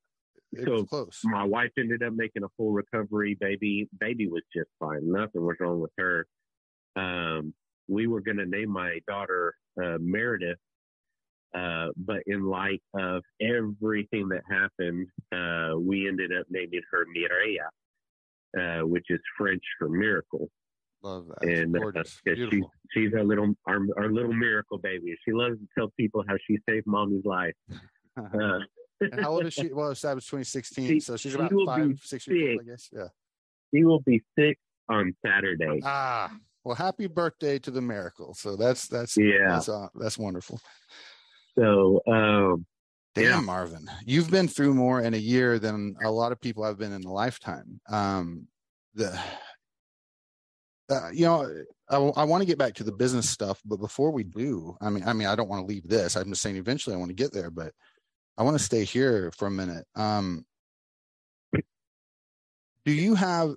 so close. My wife ended up making a full recovery. Baby, baby was just fine. Nothing was wrong with her. Um, we were going to name my daughter uh, Meredith, uh, but in light of everything that happened, uh, we ended up naming her Mireia, uh, which is French for miracle.
Love that.
And uh, she's she's our little our, our little miracle baby. She loves to tell people how she saved mommy's life.
Uh, and how old is she? Well, that was 2016, she, so she's about five, six years old, I guess. Yeah.
She will be six on Saturday.
Ah, well, happy birthday to the miracle. So that's that's
yeah,
that's, uh, that's wonderful.
So, um,
damn, yeah. Marvin, you've been through more in a year than a lot of people have been in a lifetime. Um, the uh, you know, I, I want to get back to the business stuff, but before we do, I mean, I mean, I don't want to leave this. I'm just saying, eventually, I want to get there, but I want to stay here for a minute. Um, do you have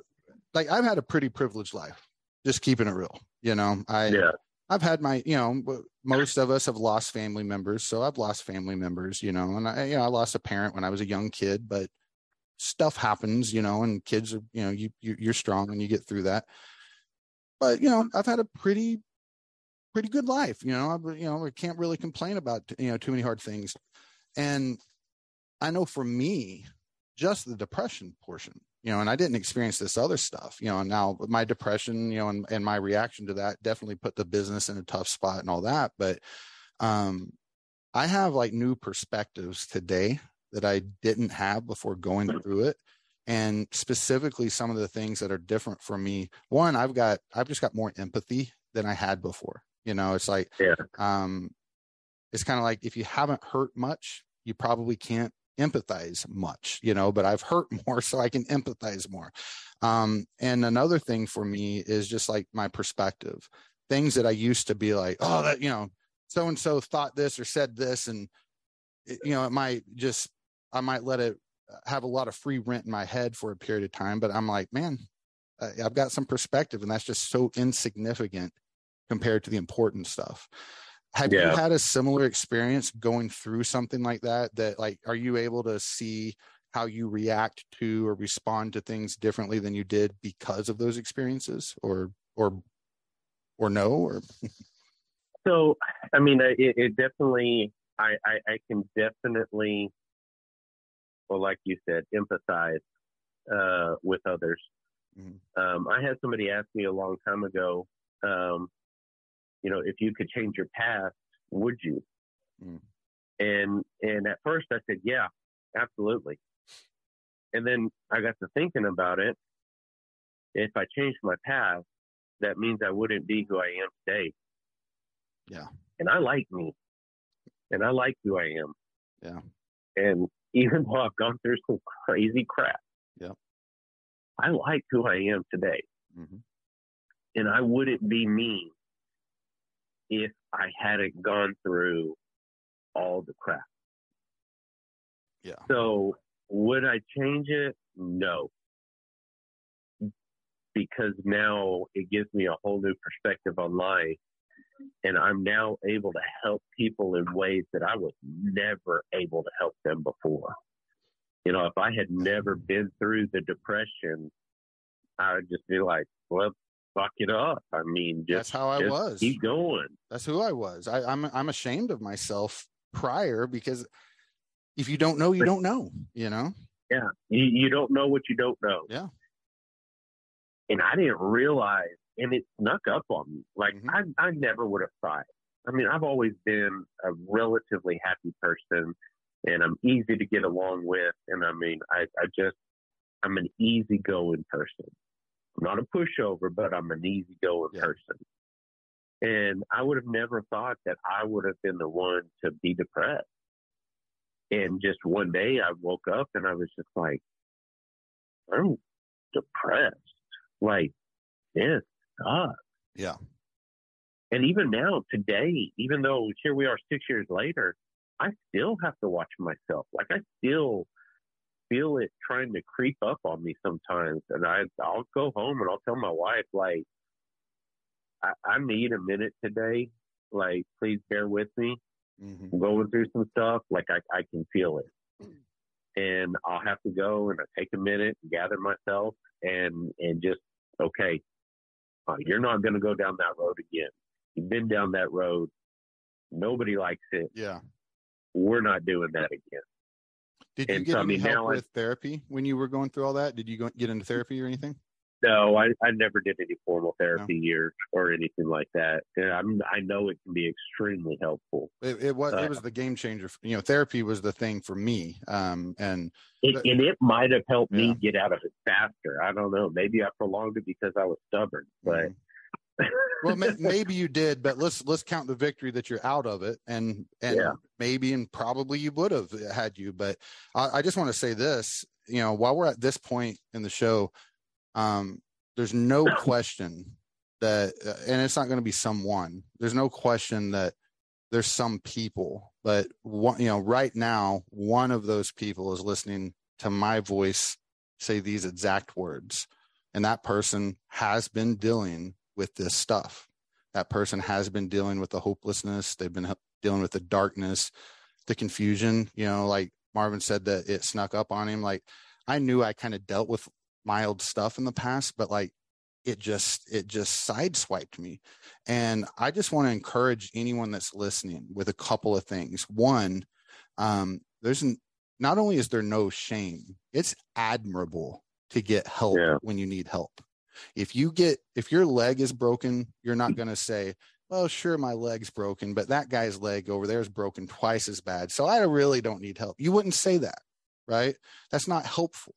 like I've had a pretty privileged life, just keeping it real. You know, I
yeah.
I've had my, you know, most of us have lost family members, so I've lost family members, you know, and I, you know, I lost a parent when I was a young kid, but stuff happens, you know, and kids are, you know, you, you you're strong and you get through that. But you know, I've had a pretty, pretty good life, you know. I, you know, I can't really complain about you know too many hard things, and I know for me, just the depression portion you know, and I didn't experience this other stuff, you know, and now my depression, you know, and, and my reaction to that definitely put the business in a tough spot and all that. But, um, I have like new perspectives today that I didn't have before going through it. And specifically some of the things that are different for me. One, I've got, I've just got more empathy than I had before. You know, it's like,
yeah.
um, it's kind of like if you haven't hurt much, you probably can't empathize much, you know, but I've hurt more, so I can empathize more. Um, and another thing for me is just like my perspective. Things that I used to be like, oh, that, you know, so and so thought this or said this. And, it, you know, it might just, I might let it have a lot of free rent in my head for a period of time. But I'm like, man, I've got some perspective, and that's just so insignificant compared to the important stuff. Have yeah. you had a similar experience going through something like that? That like, are you able to see how you react to or respond to things differently than you did because of those experiences, or or or no? Or
so, I mean, it, it definitely, I, I, I can definitely, well, like you said, empathize uh, with others. Mm-hmm. Um, I had somebody ask me a long time ago. Um, you know, if you could change your past, would you? Mm. And and at first I said, yeah, absolutely. And then I got to thinking about it. If I changed my past, that means I wouldn't be who I am today.
Yeah.
And I like me. And I like who I am.
Yeah.
And even though I've gone through some crazy crap,
yeah,
I like who I am today. Mm-hmm. And I wouldn't be me if I hadn't gone through all the crap.
Yeah.
So would I change it? No. Because now it gives me a whole new perspective on life. And I'm now able to help people in ways that I was never able to help them before. You know, if I had never been through the depression, I would just be like, well, fuck it up. I mean, just,
that's how I was.
Keep going.
That's who I was. I, I'm I'm ashamed of myself prior because if you don't know, you don't know. You know.
Yeah, you, you don't know what you don't know.
Yeah.
And I didn't realize, and it snuck up on me. Like mm-hmm. I, I never would have thought. I mean, I've always been a relatively happy person, and I'm easy to get along with. And I mean, I, I just, I'm an easygoing person. I'm not a pushover, but I'm an easygoing yeah. person. And I would have never thought that I would have been the one to be depressed. And just one day I woke up and I was just like, I'm depressed. Like, this sucks.
Yeah.
And even now, today, even though here we are six years later, I still have to watch myself. Like, I still feel it trying to creep up on me sometimes. And I, I'll go home and I'll tell my wife, like, I, I need a minute today. Like, please bear with me. Mm-hmm. I'm going through some stuff. Like, I, I can feel it. And I'll have to go and I take a minute, gather myself, and and just okay, uh, you're not going to go down that road again. You've been down that road. Nobody likes it.
Yeah.
We're not doing that again.
Did you and get so, any I mean, help with I, therapy when you were going through all that? Did you go, get into therapy or anything?
No, I, I never did any formal therapy no. or or anything like that. And I'm, I know it can be extremely helpful.
It, it was uh, it was the game changer. You know, therapy was the thing for me. Um, and
it, and it might have helped yeah. me get out of it faster. I don't know. Maybe I prolonged it because I was stubborn, but. Mm-hmm
well, maybe you did, but let's let's count the victory that you're out of it, and and yeah. maybe and probably you would have had you. But I, I just want to say this, you know, while we're at this point in the show, um, there's no question that, uh, and it's not going to be someone. There's no question that there's some people, but one, you know, right now, one of those people is listening to my voice say these exact words, and that person has been dealing with this stuff. That person has been dealing with the hopelessness. They've been dealing with the darkness, the confusion. You know, like Marvin said that it snuck up on him. Like I knew I kind of dealt with mild stuff in the past, but like it just it just sideswiped me. And I just want to encourage anyone that's listening with a couple of things. One, um, there's an, not only is there no shame, it's admirable to get help yeah. when you need help. If you get if your leg is broken, you're not going to say, "Well, sure, my leg's broken, but that guy's leg over there is broken twice as bad, so I really don't need help." You wouldn't say that, right? That's not helpful.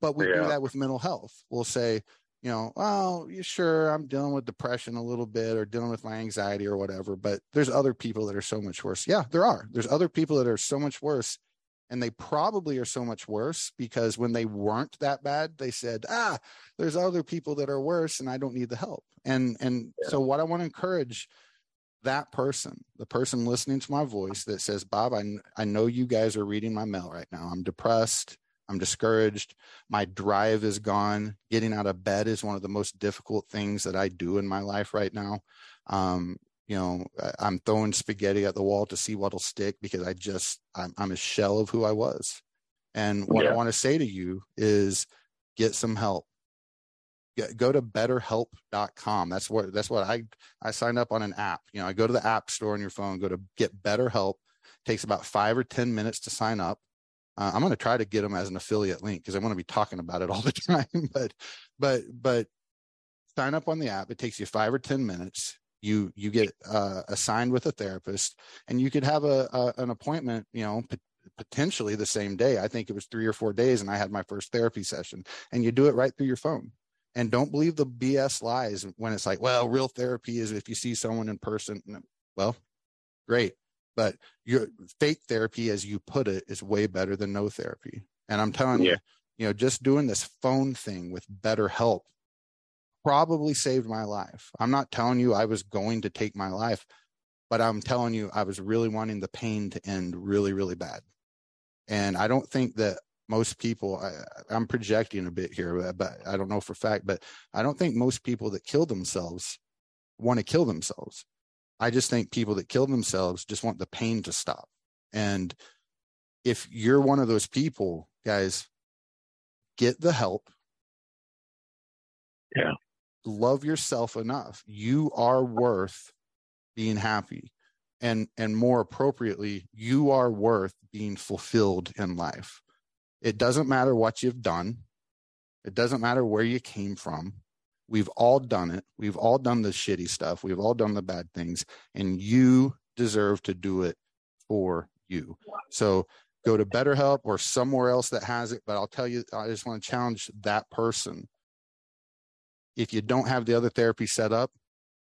But we yeah. do that with mental health. We'll say, you know, well, you sure I'm dealing with depression a little bit or dealing with my anxiety or whatever, but there's other people that are so much worse. Yeah, there are. There's other people that are so much worse and they probably are so much worse because when they weren't that bad they said ah there's other people that are worse and i don't need the help and and yeah. so what i want to encourage that person the person listening to my voice that says bob I, I know you guys are reading my mail right now i'm depressed i'm discouraged. My drive is gone. Getting out of bed is one of the most difficult things that i do in my life right now. Um, you know i'm throwing spaghetti at the wall to see what'll stick because i just i'm, I'm a shell of who i was. And what yeah. i want to say to you is get some help. Get, go to betterhelp.com that's what that's what i i signed up on an app. You know i go to the app store on your phone go to get better help takes about five or ten minutes to sign up uh, i'm going to try to get them as an affiliate link because i want to be talking about it all the time but but but sign up on the app. It takes you five or ten minutes. You you get uh, assigned with a therapist and you could have a, a an appointment you know p- potentially the same day. I think it was three or four days and i had my first therapy session and you do it right through your phone. And don't believe the bs lies when it's like well real therapy is if you see someone in person. Well great but your fake therapy as you put it is way better than no therapy and i'm telling yeah. you you know just doing this phone thing with BetterHelp probably saved my life. I'm not telling you I was going to take my life, but I'm telling you I was really wanting the pain to end really, really bad. And I don't think that most people, I, am projecting a bit here, but I don't know for fact, but I don't think most people that kill themselves want to kill themselves. I just think people that kill themselves just want the pain to stop. And if you're one of those people, guys, get the help
Yeah.
Love yourself enough. You are worth being happy. And and more appropriately, you are worth being fulfilled in life. It doesn't matter what you've done. It doesn't matter where you came from. We've all done it. We've all done the shitty stuff. We've all done the bad things. And you deserve to do it for you. So go to BetterHelp or somewhere else that has it. But I'll tell you, I just want to challenge that person. If you don't have the other therapy set up,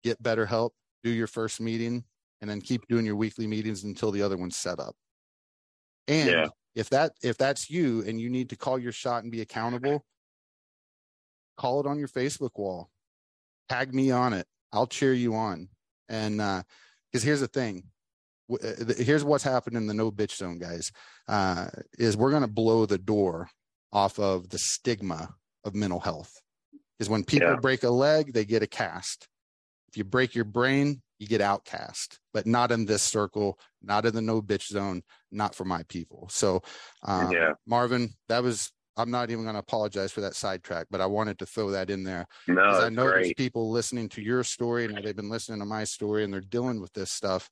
get BetterHelp, do your first meeting, and then keep doing your weekly meetings until the other one's set up. And yeah. if that if that's you and you need to call your shot and be accountable, call it on your Facebook wall. Tag me on it. I'll cheer you on. And uh because here's the thing. Uh, here's what's happened in the no bitch zone, guys. Uh, is we're going to blow the door off of the stigma of mental health. Is when people yeah. break a leg, they get a cast. If you break your brain, you get outcast, but not in this circle, not in the no bitch zone, not for my people. So, um, yeah. Marvin, that was I'm not even going to apologize for that sidetrack, but I wanted to throw that in there.
No, I
know
great.
there's people listening to your story and they've been listening to my story and they're dealing with this stuff.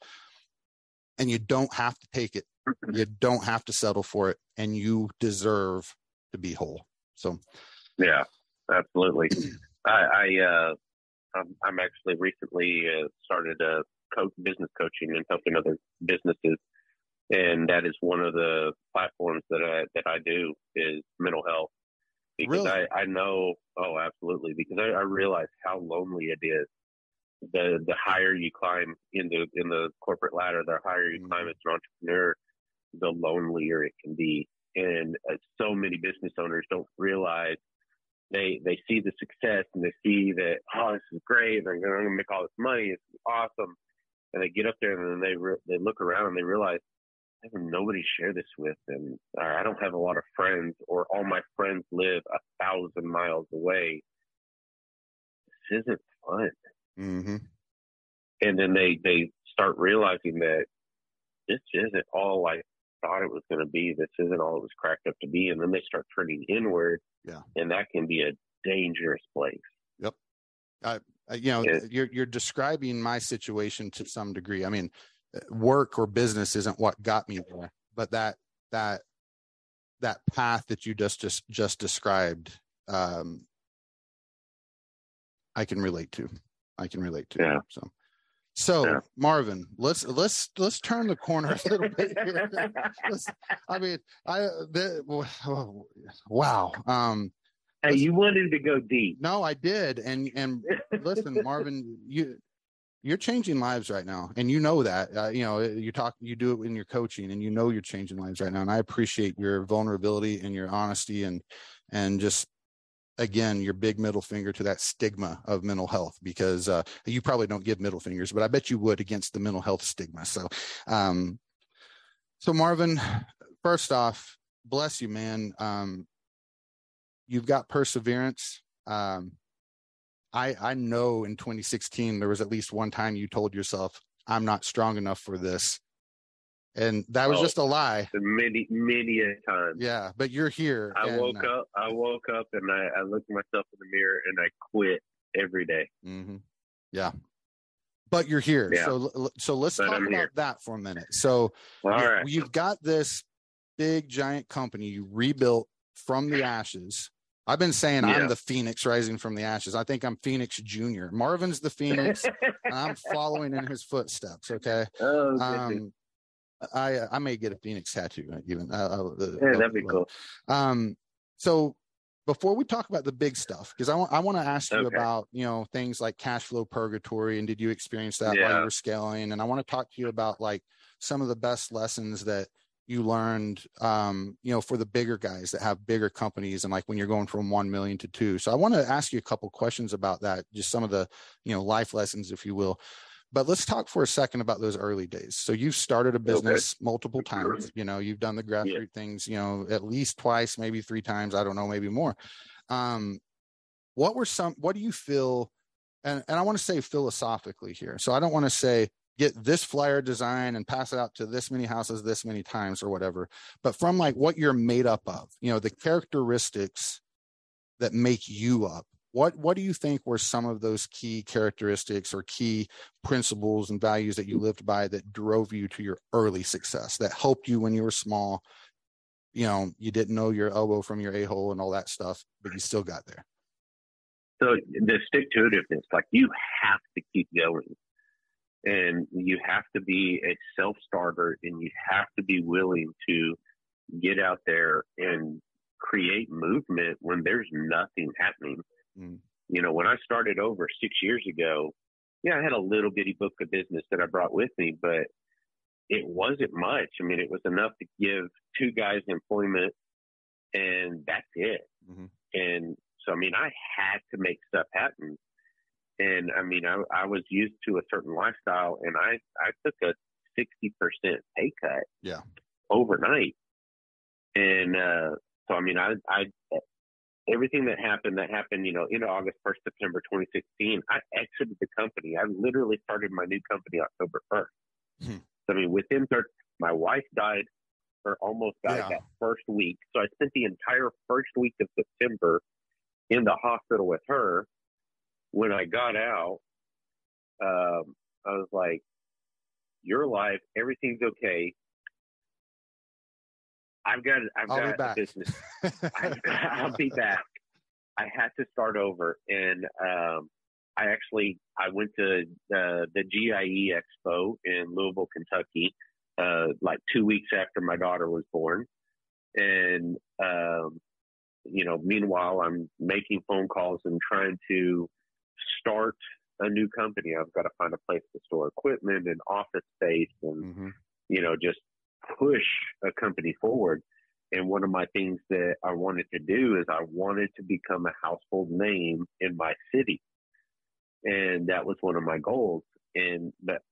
And you don't have to take it. you don't have to settle for it, and you deserve to be whole. So,
yeah, absolutely. I, I uh, I'm, I'm actually recently uh, started a coach, business coaching and helping other businesses and that is one of the platforms that I that I do is mental health because really? I I know oh absolutely because I, I realize how lonely it is. The the higher you climb in the in the corporate ladder, the higher you mm-hmm. climb as an entrepreneur, the lonelier it can be. And uh, so many business owners don't realize they they see the success and they see that oh this is great, they're going to make all this money, it's awesome, and they get up there and then they re- they look around and they realize I have nobody share this with, and I don't have a lot of friends, or all my friends live a thousand miles away. This isn't fun.
Mm-hmm.
And then they they start realizing that this isn't all I thought it was going to be. This isn't all it was cracked up to be. And then they start turning inward.
Yeah.
And that can be a dangerous place.
Yep. I, you know, you're you're describing my situation to some degree. I mean, work or business isn't what got me there, but that that that path that you just just just described, um, I can relate to. I can relate to.
Yeah.
So. So yeah. Marvin, let's let's let's turn the corner a little bit here. I mean, I the, wow. Um,
hey, you wanted to go deep.
No, I did, and and listen, Marvin, you you're changing lives right now and you know that uh, you know you talk you do it in your coaching and you know you're changing lives right now and i appreciate your vulnerability and your honesty and and just again your big middle finger to that stigma of mental health because uh, you probably don't give middle fingers but i bet you would against the mental health stigma so um so marvin first off bless you man um you've got perseverance um I I know in 2016 there was at least one time you told yourself I'm not strong enough for this. And that was oh, just a lie.
Many, many a time.
Yeah, but you're here.
I
and,
woke uh, up. I woke up and I, I looked at myself in the mirror and I quit every day.
Mm-hmm. Yeah, but you're here. Yeah. So so let's but talk I'm about here. that for a minute. So
you, right.
you've got this big giant company you rebuilt from the ashes I've been saying yeah. I'm the Phoenix rising from the ashes. I think I'm Phoenix Junior. Marvin's the Phoenix, and I'm following in his footsteps. Okay.
Oh, um,
I I may get a Phoenix tattoo even. Uh,
uh, yeah, that'd be cool.
Um, so before we talk about the big stuff, because I want I want to ask you okay. about you know things like cash flow purgatory, and did you experience that yeah. while you were scaling? And I want to talk to you about like some of the best lessons that you learned um, you know for the bigger guys that have bigger companies and like when you're going from 1 million to 2 so i want to ask you a couple questions about that just some of the you know life lessons if you will. But let's talk for a second about those early days. So you've started a business okay. multiple times you know you've done the grassroots yeah. things you know at least twice maybe three times i don't know maybe more. Um, what were some what do you feel and, and i want to say philosophically here so i don't want to say get this flyer design and pass it out to this many houses this many times or whatever. But from like what you're made up of you know the characteristics that make you up what what do you think were some of those key characteristics or key principles and values that you lived by that drove you to your early success that helped you when you were small you know you didn't know your elbow from your a-hole and all that stuff but you still got there?
So the stick to itiveness like you have to keep going and you have to be a self starter and you have to be willing to get out there and create movement when there's nothing happening. Mm. You know, when I started over six years ago, yeah, I had a little bitty book of business that I brought with me, but it wasn't much. I mean, it was enough to give two guys employment and that's it. Mm-hmm. And so, I mean, I had to make stuff happen. And I mean, I, I was used to a certain lifestyle and I, I took a 60% pay cut.
Yeah.
Overnight. And, uh, so, I mean, I, I, everything that happened, that happened, you know, in August, 1st September 2016, I exited the company. I literally started my new company October 1st. Hmm. So, I mean, within 30, my wife died or almost died yeah. that first week. So I spent the entire first week of September in the hospital with her when I got out, um, I was like, "You're alive. Everything's okay. I've got, I've I'll got a business. I've got, I'll be back. I had to start over, and um, I actually I went to uh, the GIE Expo in Louisville, Kentucky, uh, like two weeks after my daughter was born, and um, you know, meanwhile I'm making phone calls and trying to start a new company, I've got to find a place to store equipment and office space and, mm-hmm. you know, just push a company forward. And one of my things that I wanted to do is I wanted to become a household name in my city. And that was one of my goals. And but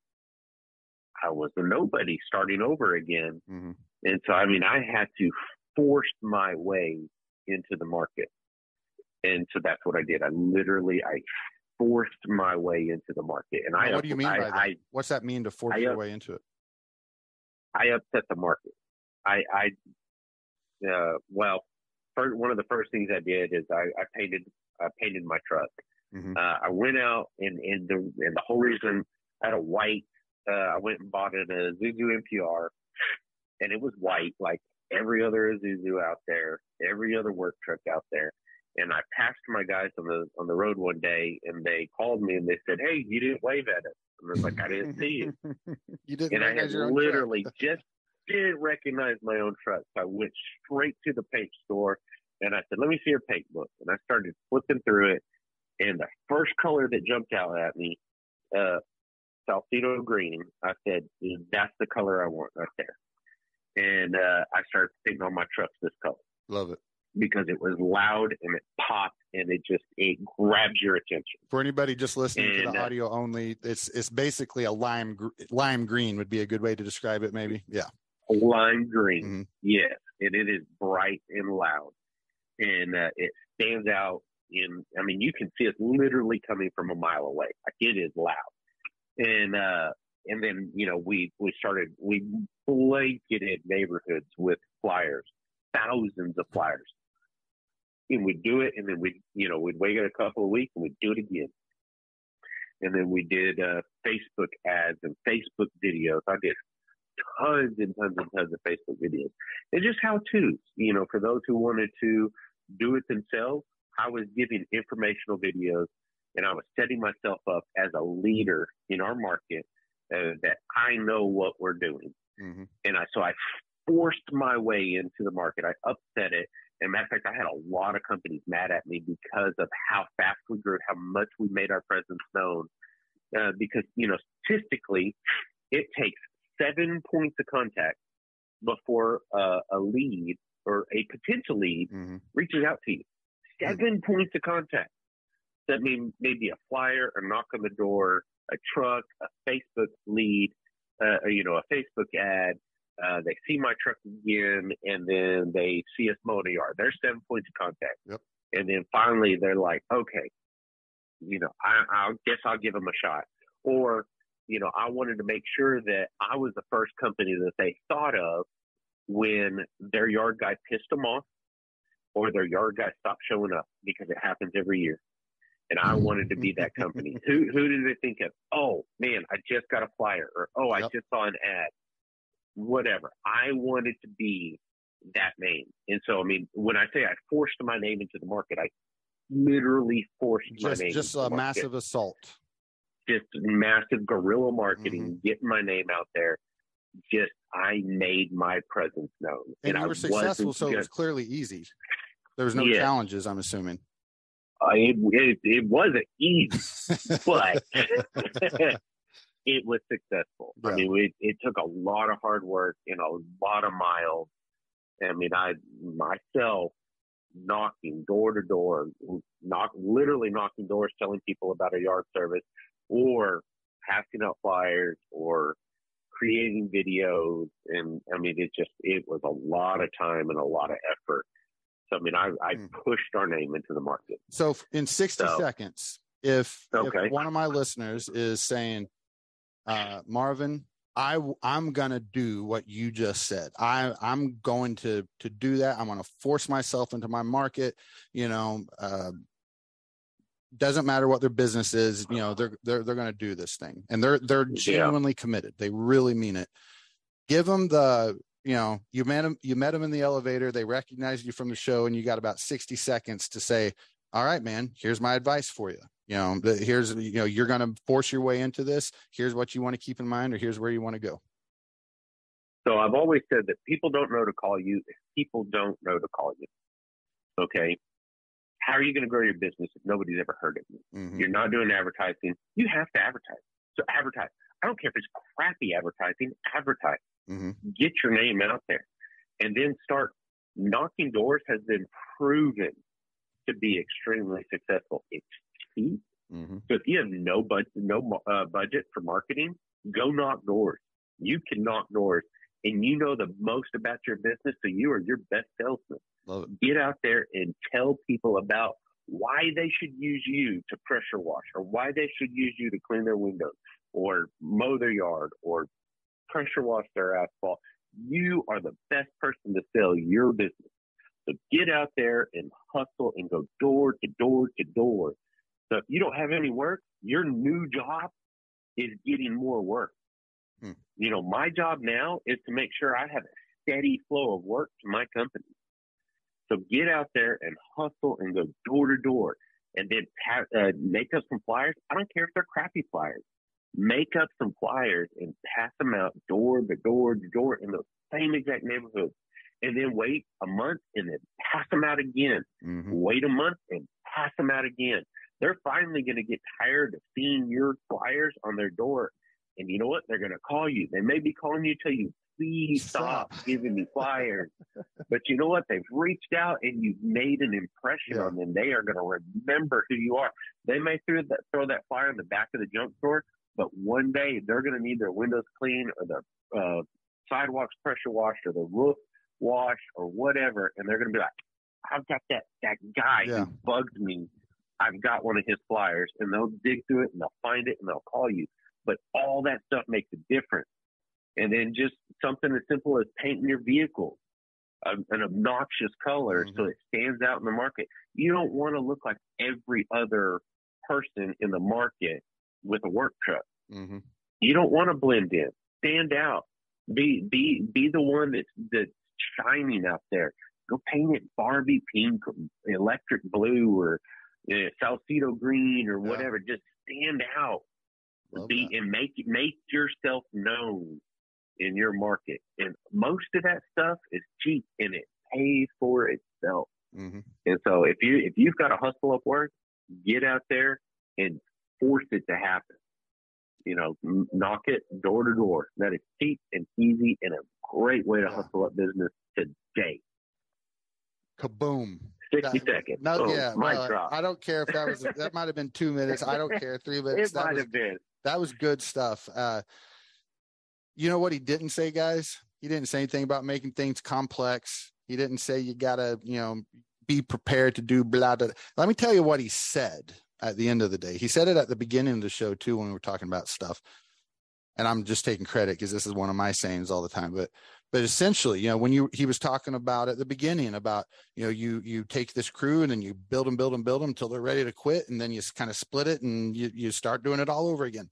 I was a nobody starting over again. Mm-hmm. And so, I mean, I had to force my way into the market. And so that's what I did. I literally, I forced my way into the market. And I,
what do you mean I, by that? I, What's that mean to force I, your way into it?
I upset the market. I, I, uh, well, first, one of the first things I did is I, I painted, I painted my truck. Mm-hmm. Uh, I went out and, and the, and the whole reason I had a white, uh, I went and bought it a Isuzu NPR and it was white like every other Isuzu out there, every other work truck out there. And I passed my guys on the on the road one day, and they called me and they said, "Hey, you didn't wave at us." And I was like, "I didn't see you."
you didn't.
And I had literally just didn't recognize my own truck. So I went straight to the paint store, and I said, "Let me see your paint book." And I started flipping through it, and the first color that jumped out at me, uh, Salcedo green. I said, "That's the color I want right there." And uh, I started painting on my trucks this color.
Love it
because it was loud and it popped and it just it grabs your attention.
For anybody just listening and, to the uh, audio only, it's it's basically a lime lime green would be a good way to describe it. Maybe, yeah.
Lime green, mm-hmm. yes, and it is bright and loud, and uh, it stands out. In, I mean, you can see it literally coming from a mile away. Like it is loud, and uh, and then you know we we started we blanketed neighborhoods with flyers, thousands of flyers and we'd do it, and then we'd you know we'd wait a couple of weeks and we'd do it again. And then we did uh, Facebook ads and Facebook videos. I did tons and tons and tons of Facebook videos. And just how to's, you know, for those who wanted to do it themselves, I was giving informational videos and I was setting myself up as a leader in our market uh, that I know what we're doing. Mm-hmm. And I, so I forced my way into the market. I upset it and matter of fact, I had a lot of companies mad at me because of how fast we grew, how much we made our presence known. Uh, because, you know, statistically, it takes seven points of contact before uh, a lead or a potential lead mm-hmm. reaches out to you. 7 mm-hmm. points of contact. That means maybe a flyer, a knock on the door, a truck, a Facebook lead, uh, you know, a Facebook ad, uh, they see my truck again, and then they see us mow the yard. There's seven points of contact.
Yep.
And then finally, they're like, okay, you know, I, I guess I'll give them a shot. Or, you know, I wanted to make sure that I was the first company that they thought of when their yard guy pissed them off or their yard guy stopped showing up because it happens every year. and I wanted to be that company. who who did they think of? Oh man, I just got a flyer, or oh, I just saw an ad. Whatever. I wanted to be that name, and so I mean, when I say I forced my name into the market, I literally forced
just,
my name.
Just a massive assault.
Just massive guerrilla marketing, mm-hmm. getting my name out there. Just I made my presence known,
and, and you were successful, so just, it was clearly easy. There was no yeah. challenges, I'm assuming.
Uh, it, it, it wasn't easy, but it was successful. Yeah. I mean, it, it took a lot of hard work and a lot of miles. I mean, I myself knocking door to door, knock literally knocking doors, telling people about a yard service, or passing out flyers, or creating videos. And I mean, it just it was a lot of time and a lot of effort. So I mean, I, I mm. pushed our name into the market.
So in sixty so, seconds, if, okay. if one of my listeners is saying, uh, Marvin, I I'm gonna do what you just said. I I'm going to to do that. I'm gonna force myself into my market. You know, uh, doesn't matter what their business is. You know, they're they're they're gonna do this thing, and they're they're genuinely yeah. committed. They really mean it. Give them the you know you met them you met them in the elevator. They recognized you from the show, and you got about sixty seconds to say, "All right, man, here's my advice for you." You know here's you know you're going to force your way into this. Here's what you want to keep in mind or here's where you want to go.
So i've always said that people don't know to call you if people don't know to call you okay? How are you going to grow your business if nobody's ever heard of you? Mm-hmm. you're not doing advertising. You have to advertise. So advertise. I don't care if it's crappy advertising advertise. Mm-hmm. get your name out there and then start knocking doors has been proven to be extremely successful. It's feet. Mm-hmm. So if you have no budget, no uh, budget for marketing, go knock doors. You can knock doors, and you know the most about your business, so you are your best salesman. Get out there and tell people about why they should use you to pressure wash, or why they should use you to clean their windows, or mow their yard, or pressure wash their asphalt. You are the best person to sell your business. So get out there and hustle and go door to door to door so if you don't have any work, your new job is getting more work. Hmm. You know, my job now is to make sure I have a steady flow of work to my company. So get out there and hustle and go door to door and then uh, make up some flyers. I don't care if they're crappy flyers. Make up some flyers and pass them out door to door to door in the same exact neighborhoods. And then wait a month and then pass them out again. Mm-hmm. Wait a month and pass them out again they're finally going to get tired of seeing your flyers on their door. And you know what? They're going to call you. They may be calling you, tell you, please stop, giving me flyers. but you know what? They've reached out and you've made an impression yeah. on them. They are going to remember who you are. They may throw that, throw that flyer in the back of the junk store, but one day they're going to need their windows cleaned or their uh, sidewalks pressure washed or the roof washed or whatever. And they're going to be like, I've got that, that guy yeah. who bugged me I've got one of his flyers and they'll dig through it and they'll find it and they'll call you. But all that stuff makes a difference. And then just something as simple as painting your vehicle an obnoxious color mm-hmm. so it stands out in the market. You don't want to look like every other person in the market with a work truck. Mm-hmm. You don't want to blend in. Stand out. Be be be the one that's that's shining out there. Go paint it Barbie pink, electric blue, or yeah, Salcedo green or whatever. Yeah. Just stand out. Love be that. and make make yourself known in your market. And most of that stuff is cheap and it pays for itself. Mm-hmm. And so if you if you've got to hustle up work, get out there and force it to happen. You know, knock it door to door. That is cheap and easy and a great way to yeah. hustle up business today.
Kaboom.
60 that, seconds.
No, Boom. yeah, no, I don't care if that was that might have been two minutes. I don't care. Three minutes.
It that might was, have been.
That was good stuff. Uh, you know what he didn't say, guys? He didn't say anything about making things complex. He didn't say you gotta, you know, be prepared to do blah blah. Let me tell you what he said at the end of the day. He said it at the beginning of the show too when we were talking about stuff. and I'm just taking credit because this is one of my sayings all the time, but but essentially, you know, when you he was talking about at the beginning about you know you you take this crew and then you build them, build them, build them until they're ready to quit, and then you kind of split it and you you start doing it all over again.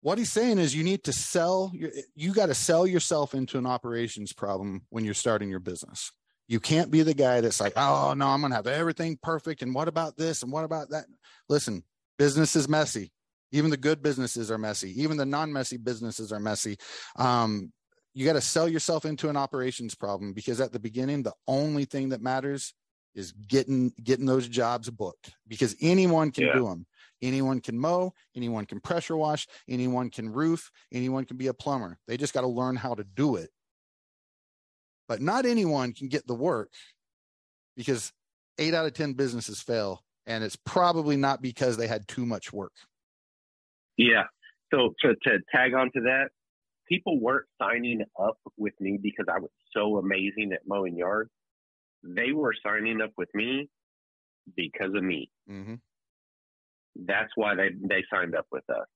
What he's saying is you need to sell you got to sell yourself into an operations problem when you're starting your business. You can't be the guy that's like, oh no, I'm gonna have everything perfect, and what about this and what about that? Listen, business is messy. Even the good businesses are messy. Even the non-messy businesses are messy. Um, you got to sell yourself into an operations problem because at the beginning the only thing that matters is getting getting those jobs booked because anyone can yeah. do them anyone can mow anyone can pressure wash anyone can roof anyone can be a plumber. They just got to learn how to do it. But not anyone can get the work because 8 out of 10 businesses fail and it's probably not because they had too much work.
Yeah. So to, to tag on to that people weren't signing up with me because I was so amazing at mowing yards. They were signing up with me because of me. Mm-hmm. That's why they, they signed up with us.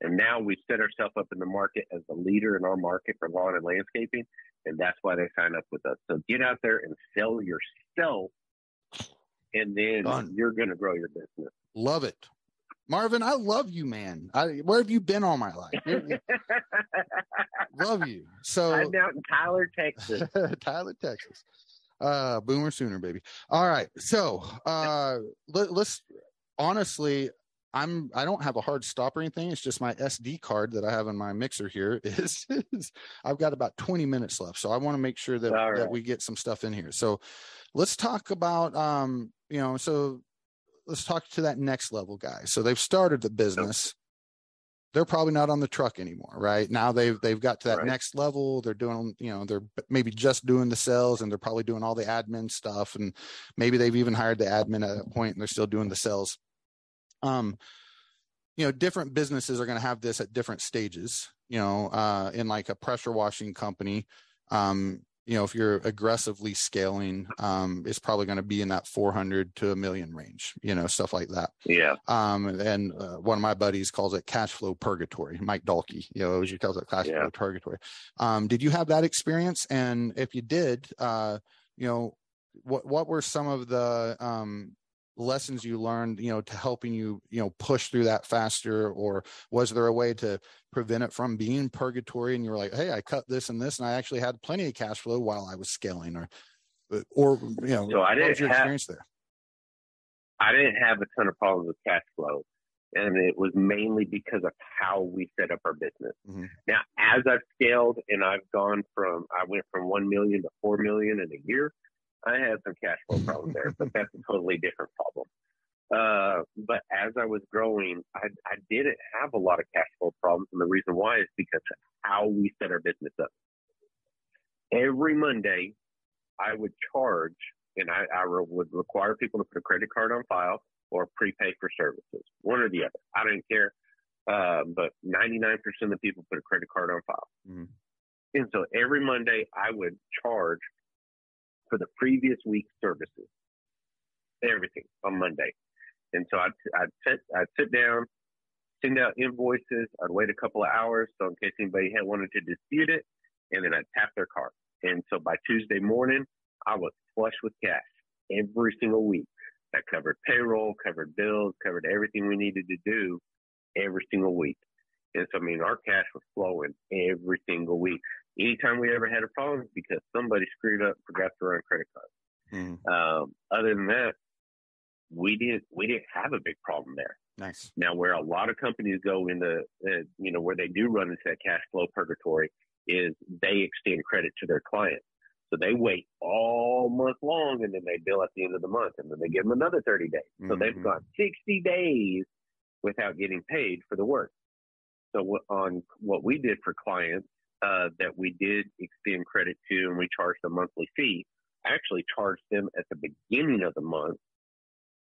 And now we set ourselves up in the market as the leader in our market for lawn and landscaping. And that's why they sign up with us. So get out there and sell yourself. And then Done. you're going to grow your business.
Love it. Marvin, I love you, man. I, where have you been all my life? love you. So
I'm out in Tyler, Texas.
Tyler, Texas. Uh, boomer sooner, baby. All right. So uh, let, let's honestly, I'm I don't have a hard stop or anything. It's just my SD card that I have in my mixer here is, is I've got about 20 minutes left. So I want to make sure that, right. that we get some stuff in here. So let's talk about um, you know, so let's talk to that next level guy. So they've started the business. They're probably not on the truck anymore, right? Now they've they've got to that right. next level. They're doing, you know, they're maybe just doing the sales and they're probably doing all the admin stuff. And maybe they've even hired the admin at a point and they're still doing the sales. Um, you know, different businesses are going to have this at different stages. You know, uh, in like a pressure washing company, um, you know, if you're aggressively scaling, um, it's probably going to be in that 400 to a million range, you know, stuff like that.
Yeah.
Um, and uh, one of my buddies calls it cash flow purgatory. Mike Dalkey, you know, he calls it cash yeah. flow purgatory. Um, did you have that experience? And if you did, uh, you know, what what were some of the um, lessons you learned you know to helping you you know push through that faster? Or was there a way to prevent it from being purgatory and you were like hey i cut this and this and i actually had plenty of cash flow while i was scaling or or you know
so i didn't
your
have,
experience there?
I didn't have a ton of problems with cash flow and it was mainly because of how we set up our business. Mm-hmm. now as i've scaled and i've gone from i went from 1 million to 4 million in a year I had some cash flow problems there, but that's a totally different problem. Uh, but as I was growing, I, I didn't have a lot of cash flow problems. And the reason why is because how we set our business up. Every Monday, I would charge, and I, I would require people to put a credit card on file or prepay for services, one or the other. I didn't care. Uh, but 99% of the people put a credit card on file. Mm-hmm. And so every Monday, I would charge for the previous week's services, everything on Monday. And so I'd, I'd, sit, I'd sit down, send out invoices. I'd wait a couple of hours so in case anybody had wanted to dispute it, and then I'd tap their card. And so by Tuesday morning, I was flush with cash every single week. That covered payroll, covered bills, covered everything we needed to do every single week. And so, I mean, our cash was flowing every single week anytime we ever had a problem because somebody screwed up, forgot to run credit cards. Mm. Um, other than that, we didn't we didn't have a big problem there.
Nice.
Now, where a lot of companies go into, uh, you know, where they do run into that cash flow purgatory is they extend credit to their clients. So they wait all month long and then they bill at the end of the month and then they give them another 30 days. So mm-hmm. they've gone 60 days without getting paid for the work. So on what we did for clients uh, that we did extend credit to and we charged a monthly fee, I actually charged them at the beginning of the month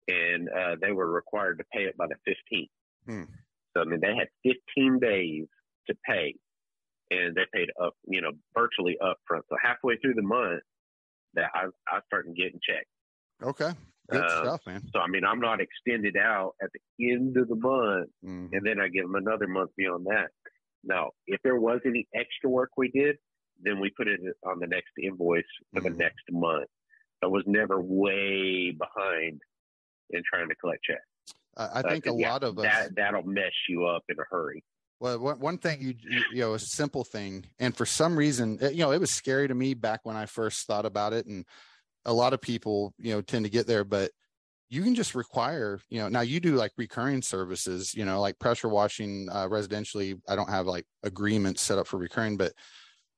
and uh, they were required to pay it by the 15th. Hmm. So, I mean, they had 15 days to pay and they paid up, you know, virtually up front. So halfway through the month that I, I started getting checked.
Okay. Good uh, stuff, man.
So I mean, I'm not extended out at the end of the month, mm-hmm. and then I give them another month beyond that. Now, if there was any extra work we did, then we put it on the next invoice for mm-hmm. the next month. I was never way behind in trying to collect checks.
Uh, I think uh, a yeah, lot of us
that that'll mess you up in a hurry.
Well, one thing you you know, a simple thing, and for some reason, you know, it was scary to me back when I first thought about it, and a lot of people, you know, tend to get there, but you can just require, you know, now you do like recurring services, you know, like pressure washing uh, residentially. I don't have like agreements set up for recurring, but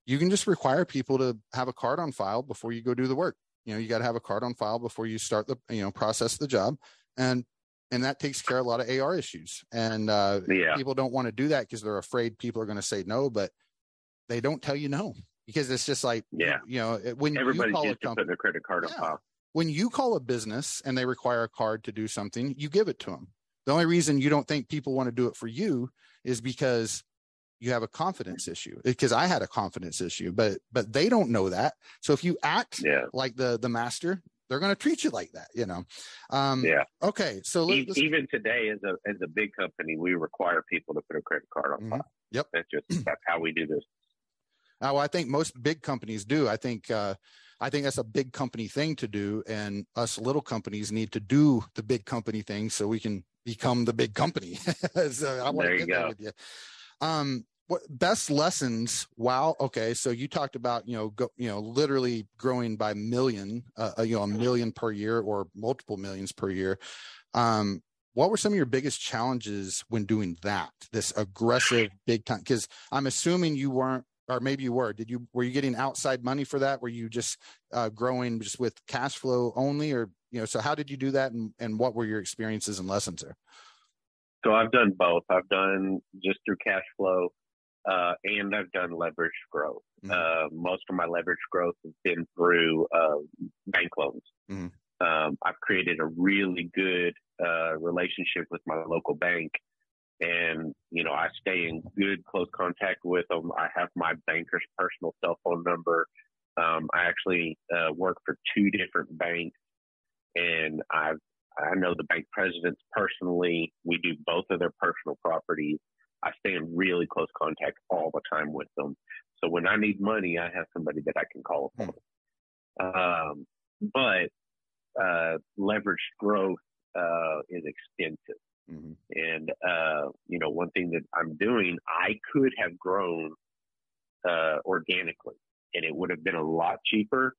you can just require people to have a card on file before you go do the work. You know, you got to have a card on file before you start the, you know, process the job. And and that takes care of a lot of AR issues. And uh, yeah. people don't want to do that because they're afraid people are going to say no, but they don't tell you no because it's just like yeah, you know, when
everybody
you call
a company, to put their credit card yeah, on file.
When you call a business and they require a card to do something, you give it to them. The only reason you don't think people want to do it for you is because you have a confidence issue because I had a confidence issue, but but they don't know that. So if you act yeah. like the the master, they're going to treat you like that, you know. Um, yeah. Okay. So
let's, even today, as a as a big company, we require people to put a credit card on mm-hmm. file.
Yep.
That's just that's how we do this.
Now, I think most big companies do. I think uh, I think that's a big company thing to do, and us little companies need to do the big company thing so we can become the big company. so I want there to get go. with you. Um, what best lessons wow okay so you talked about you know go, you know literally growing by million uh, uh, you know a million per year or multiple millions per year um what were some of your biggest challenges when doing that this aggressive big time because i'm assuming you weren't or maybe you were did you were you getting outside money for that were you just uh, growing just with cash flow only or you know so how did you do that and, and what were your experiences and lessons there
so i've done both i've done just through cash flow uh, and I've done leverage growth. Mm-hmm. Uh, most of my leverage growth has been through uh, bank loans. Mm-hmm. Um, I've created a really good uh, relationship with my local bank, and you know I stay in good close contact with them. I have my banker's personal cell phone number. Um, I actually uh, work for two different banks, and I've I know the bank presidents personally. We do both of their personal properties. I stay in really close contact all the time with them. So when I need money, I have somebody that I can call upon. Um, but uh, leveraged growth uh, is expensive. Mm-hmm. And, uh, you know, one thing that I'm doing, I could have grown uh, organically and it would have been a lot cheaper,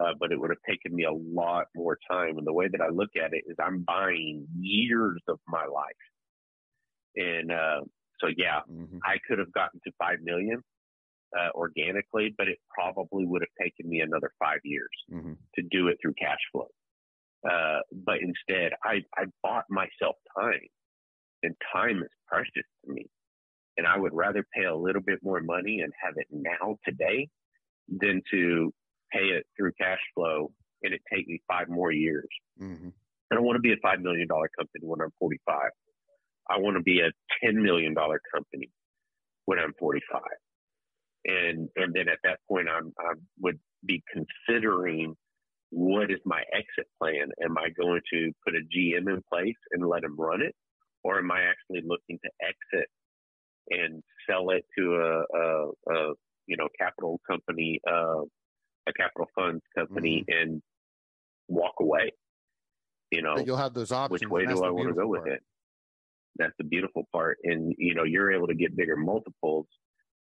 uh, but it would have taken me a lot more time. And the way that I look at it is I'm buying years of my life. And uh, so yeah, mm-hmm. I could have gotten to five million uh, organically, but it probably would have taken me another five years mm-hmm. to do it through cash flow. Uh, but instead, I, I bought myself time, and time is precious to me. And I would rather pay a little bit more money and have it now today than to pay it through cash flow and it take me five more years. Mm-hmm. I don't want to be a five million dollar company when I'm 45. I want to be a $10 million company when I'm 45. And, and then at that point, I'm, I would be considering what is my exit plan? Am I going to put a GM in place and let him run it? Or am I actually looking to exit and sell it to a, a, a you know, capital company, uh, a capital funds company mm-hmm. and walk away? You know,
but you'll have those options.
Which way do I want to go with it? That's the beautiful part. And, you know, you're able to get bigger multiples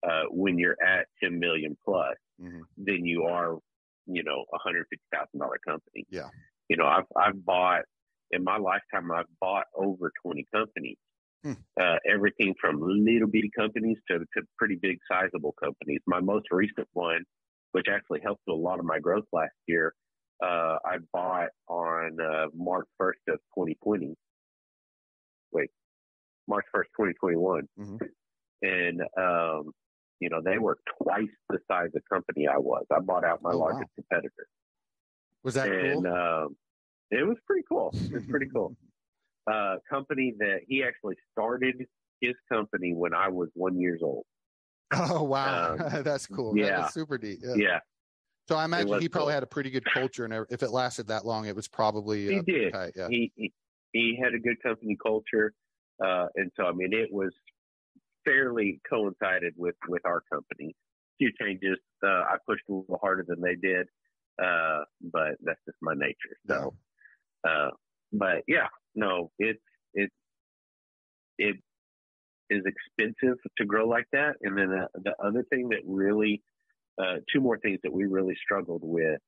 uh, when you're at 10 million plus mm-hmm. than you are, you know, a hundred fifty thousand dollar company.
Yeah.
You know, I've, I've bought in my lifetime, I've bought over 20 companies. Hmm. Uh, everything from little bitty companies to, to pretty big sizable companies. My most recent one, which actually helped a lot of my growth last year, uh, I bought on uh, March 1st of 2020. Wait, March 1st, 2021. Mm-hmm. And, um, you know, they were twice the size of company I was. I bought out my oh, largest wow. competitor.
Was that
and,
cool?
Um, it was pretty cool. It was pretty cool. Uh, company that he actually started his company when I was one years old.
Oh wow, um, that's cool.
Yeah,
super deep.
Yeah. yeah.
So I imagine he probably cool. had a pretty good culture, and if it lasted that long, it was probably
he uh, did. Tight, yeah. He, he he had a good company culture, uh, and so I mean it was fairly coincided with with our company. A few changes. Uh, I pushed a little harder than they did, uh, but that's just my nature. So, uh, but yeah, no, it's it's it is expensive to grow like that. And then the, the other thing that really, uh, two more things that we really struggled with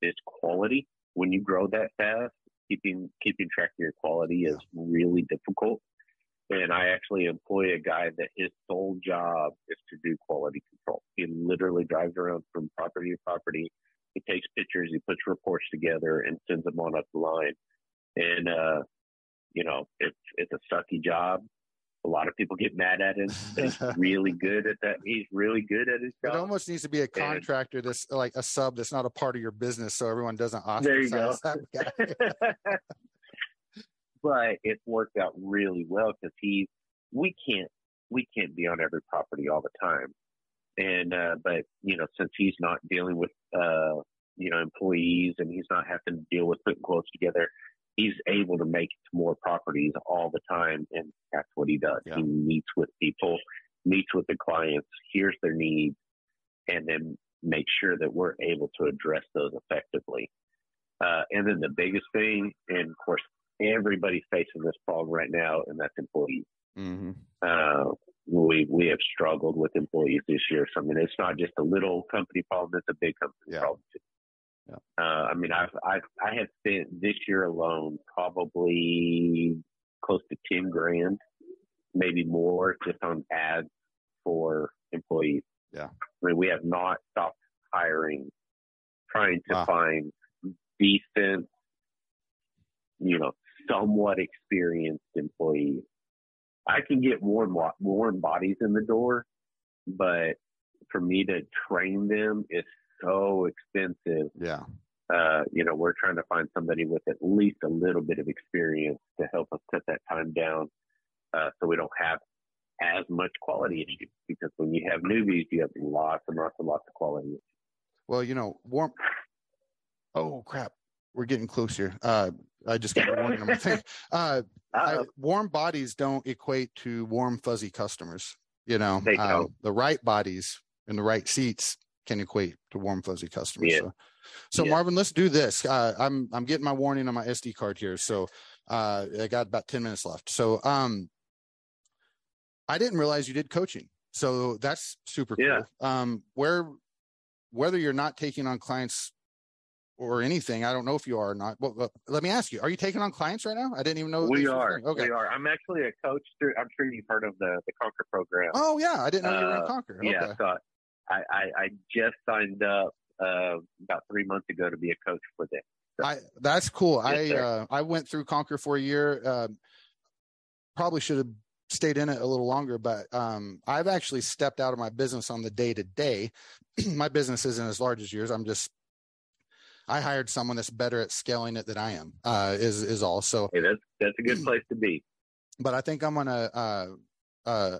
is quality. When you grow that fast, keeping keeping track of your quality is really difficult. And I actually employ a guy that his sole job is to do quality control. He literally drives around from property to property. He takes pictures, he puts reports together and sends them on up the line. And, uh, you know, it's, it's a sucky job. A lot of people get mad at him. He's really good at that. He's really good at his job.
It almost needs to be a contractor and, that's like a sub that's not a part of your business so everyone doesn't ostracize there you go. that guy.
but it's worked out really well because he, we can't, we can't be on every property all the time. And, uh, but, you know, since he's not dealing with, uh, you know, employees and he's not having to deal with putting quotes together, he's able to make it to more properties all the time. And that's what he does. Yeah. He meets with people, meets with the clients, hears their needs, and then make sure that we're able to address those effectively. Uh, and then the biggest thing, and of course, everybody's facing this problem right now, and that's employees. Mm-hmm. Uh, we we have struggled with employees this year. So I mean, it's not just a little company problem; it's a big company yeah. problem too. Yeah. Uh, I mean, I've, I've I have spent this year alone probably close to ten grand, maybe more, just on ads for employees.
Yeah.
I mean, we have not stopped hiring, trying to wow. find decent, you know, somewhat experienced employees. I can get warm warm bodies in the door, but for me to train them is so expensive.
Yeah.
Uh, you know, we're trying to find somebody with at least a little bit of experience to help us cut that time down, uh, so we don't have as much quality issues. Because when you have newbies, you have lots and lots and lots of quality issues.
Well, you know, warm. Oh crap, we're getting close here. Uh, I just got a warning on my thing. Uh, I, warm bodies don't equate to warm fuzzy customers. You know, uh, the right bodies and the right seats can equate to warm fuzzy customers. Yeah. So, so yeah. Marvin, let's do this. Uh, I'm I'm getting my warning on my SD card here, so uh, I got about ten minutes left. So, um, I didn't realize you did coaching, so that's super yeah. cool. Um, where whether you're not taking on clients or anything, I don't know if you are or not. Well, let me ask you: Are you taking on clients right now? I didn't even know.
We are. Okay. We are. I'm actually a coach through. I'm sure you've heard of the the Conquer program.
Oh yeah, I didn't know uh, you were in uh, Conquer. Okay.
Yeah, so I, I, I just signed up uh, about three months ago to be a coach for them.
So, I, that's cool. Yes, I uh, I went through Conquer for a year. Uh, probably should have stayed in it a little longer, but um, I've actually stepped out of my business on the day to day. My business isn't as large as yours. I'm just I hired someone that's better at scaling it than I am. Uh, is is all. So
hey, that's that's a good place to be.
But I think I'm gonna uh, uh,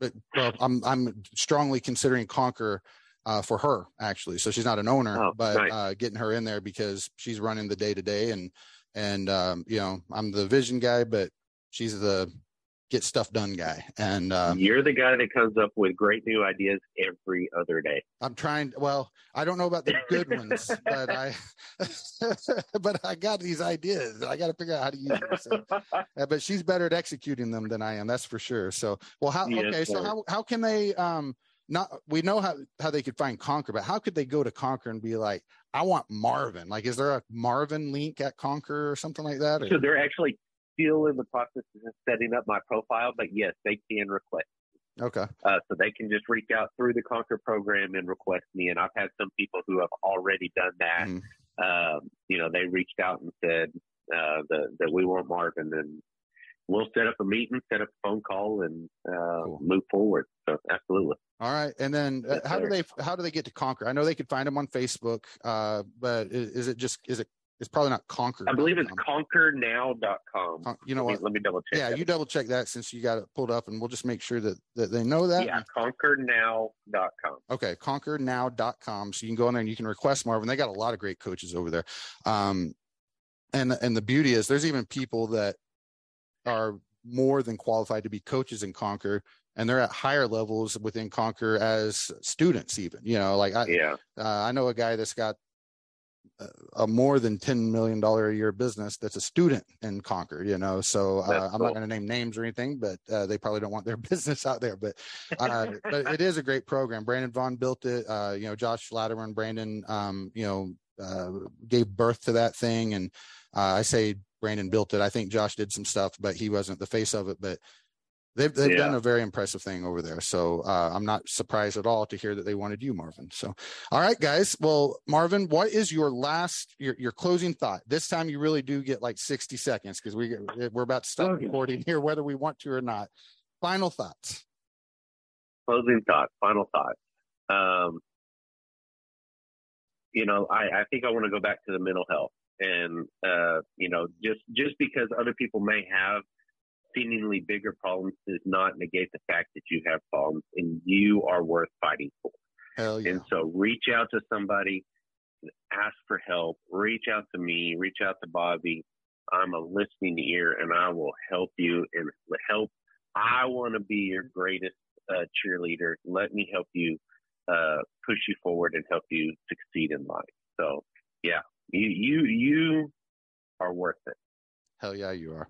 but well, I'm I'm strongly considering Conquer uh, for her actually. So she's not an owner, oh, but nice. uh, getting her in there because she's running the day to day, and and um, you know I'm the vision guy, but she's the get stuff done guy. And um,
you're the guy that comes up with great new ideas every other day.
I'm trying. Well, I don't know about the good ones, but I, but I got these ideas. I got to figure out how to use them. So, uh, but she's better at executing them than I am. That's for sure. So, well, how? Yes, okay, sir. so how how can they? Um, not we know how how they could find Conquer, but how could they go to Conquer and be like, I want Marvin? Like, is there a Marvin link at Conquer or something like that? Or?
So they're actually still in the process of setting up my profile, but yes, they can request.
Okay.
Uh, so they can just reach out through the Conquer program and request me. And I've had some people who have already done that. Mm-hmm. Um, you know, they reached out and said uh, the, that we want Marvin, and we'll set up a meeting, set up a phone call, and uh, cool. move forward. So absolutely.
All right. And then uh, how do they how do they get to Conquer? I know they could find them on Facebook, uh, but is, is, it just is it It's probably not Conquer.
I believe it's conquernow.com.
Con- you know
let
what?
Me, let me double check.
Yeah,
that.
you double check that since you got it pulled up, and we'll just make sure that, that they know that.
Yeah, conquernow.com.
Okay, conquernow.com. So you can go in there and you can request Marvin. They got a lot of great coaches over there. Um, and and the beauty is there's even people that are more than qualified to be coaches in Conquer and they're at higher levels within Conquer as students even you know like i
yeah
uh, i know a guy that's got a more than $10 million a year business that's a student in Conquer, you know. So uh, I'm not going to name names or anything, but uh, they probably don't want their business out there. But uh, but it is a great program. Brandon Vaughn built it. Uh, you know, Josh Latimer and Brandon, um, you know, uh, gave birth to that thing. And uh, I say Brandon built it. I think Josh did some stuff, but he wasn't the face of it. But they've they've yeah. done a very impressive thing over there. So uh, I'm not surprised at all to hear that they wanted you, Marvin. So, all right, guys. Well, Marvin, what is your last your your closing thought? This time you really do get like 60 seconds because we we're about to start okay. recording here, whether we want to or not. Final thoughts.
Closing thoughts. Final thoughts. Um, you know, I, I think I want to go back to the mental health and uh, you know just just because other people may have seemingly bigger problems does not negate the fact that you have problems and you are worth fighting for.
Hell yeah.
And so reach out to somebody, ask for help, reach out to me, reach out to Bobby. I'm a listening ear and I will help you and help. I want to be your greatest uh, cheerleader. Let me help you uh, push you forward and help you succeed in life. So yeah, you, you, you are worth it.
Hell yeah, you are.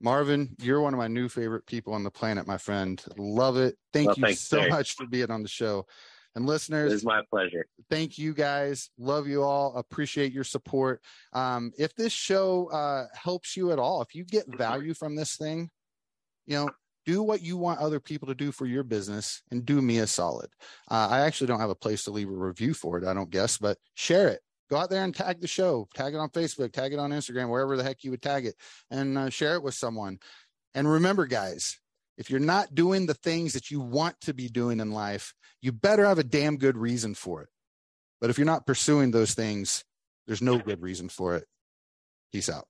Marvin, you're one of my new favorite people on the planet, my friend. Love it. Thank well, you so much for being on the show. And listeners,
it's my pleasure.
Thank you guys. Love you all. Appreciate your support. Um, if this show uh, helps you at all, if you get value from this thing, you know, do what you want other people to do for your business and do me a solid. Uh, I actually don't have a place to leave a review for it, I don't guess, but share it go out there and tag the show, tag it on Facebook, tag it on Instagram, wherever the heck you would tag it, and uh, share it with someone. And remember, guys, if you're not doing the things that you want to be doing in life, you better have a damn good reason for it. But if you're not pursuing those things, there's no good reason for it. Peace out.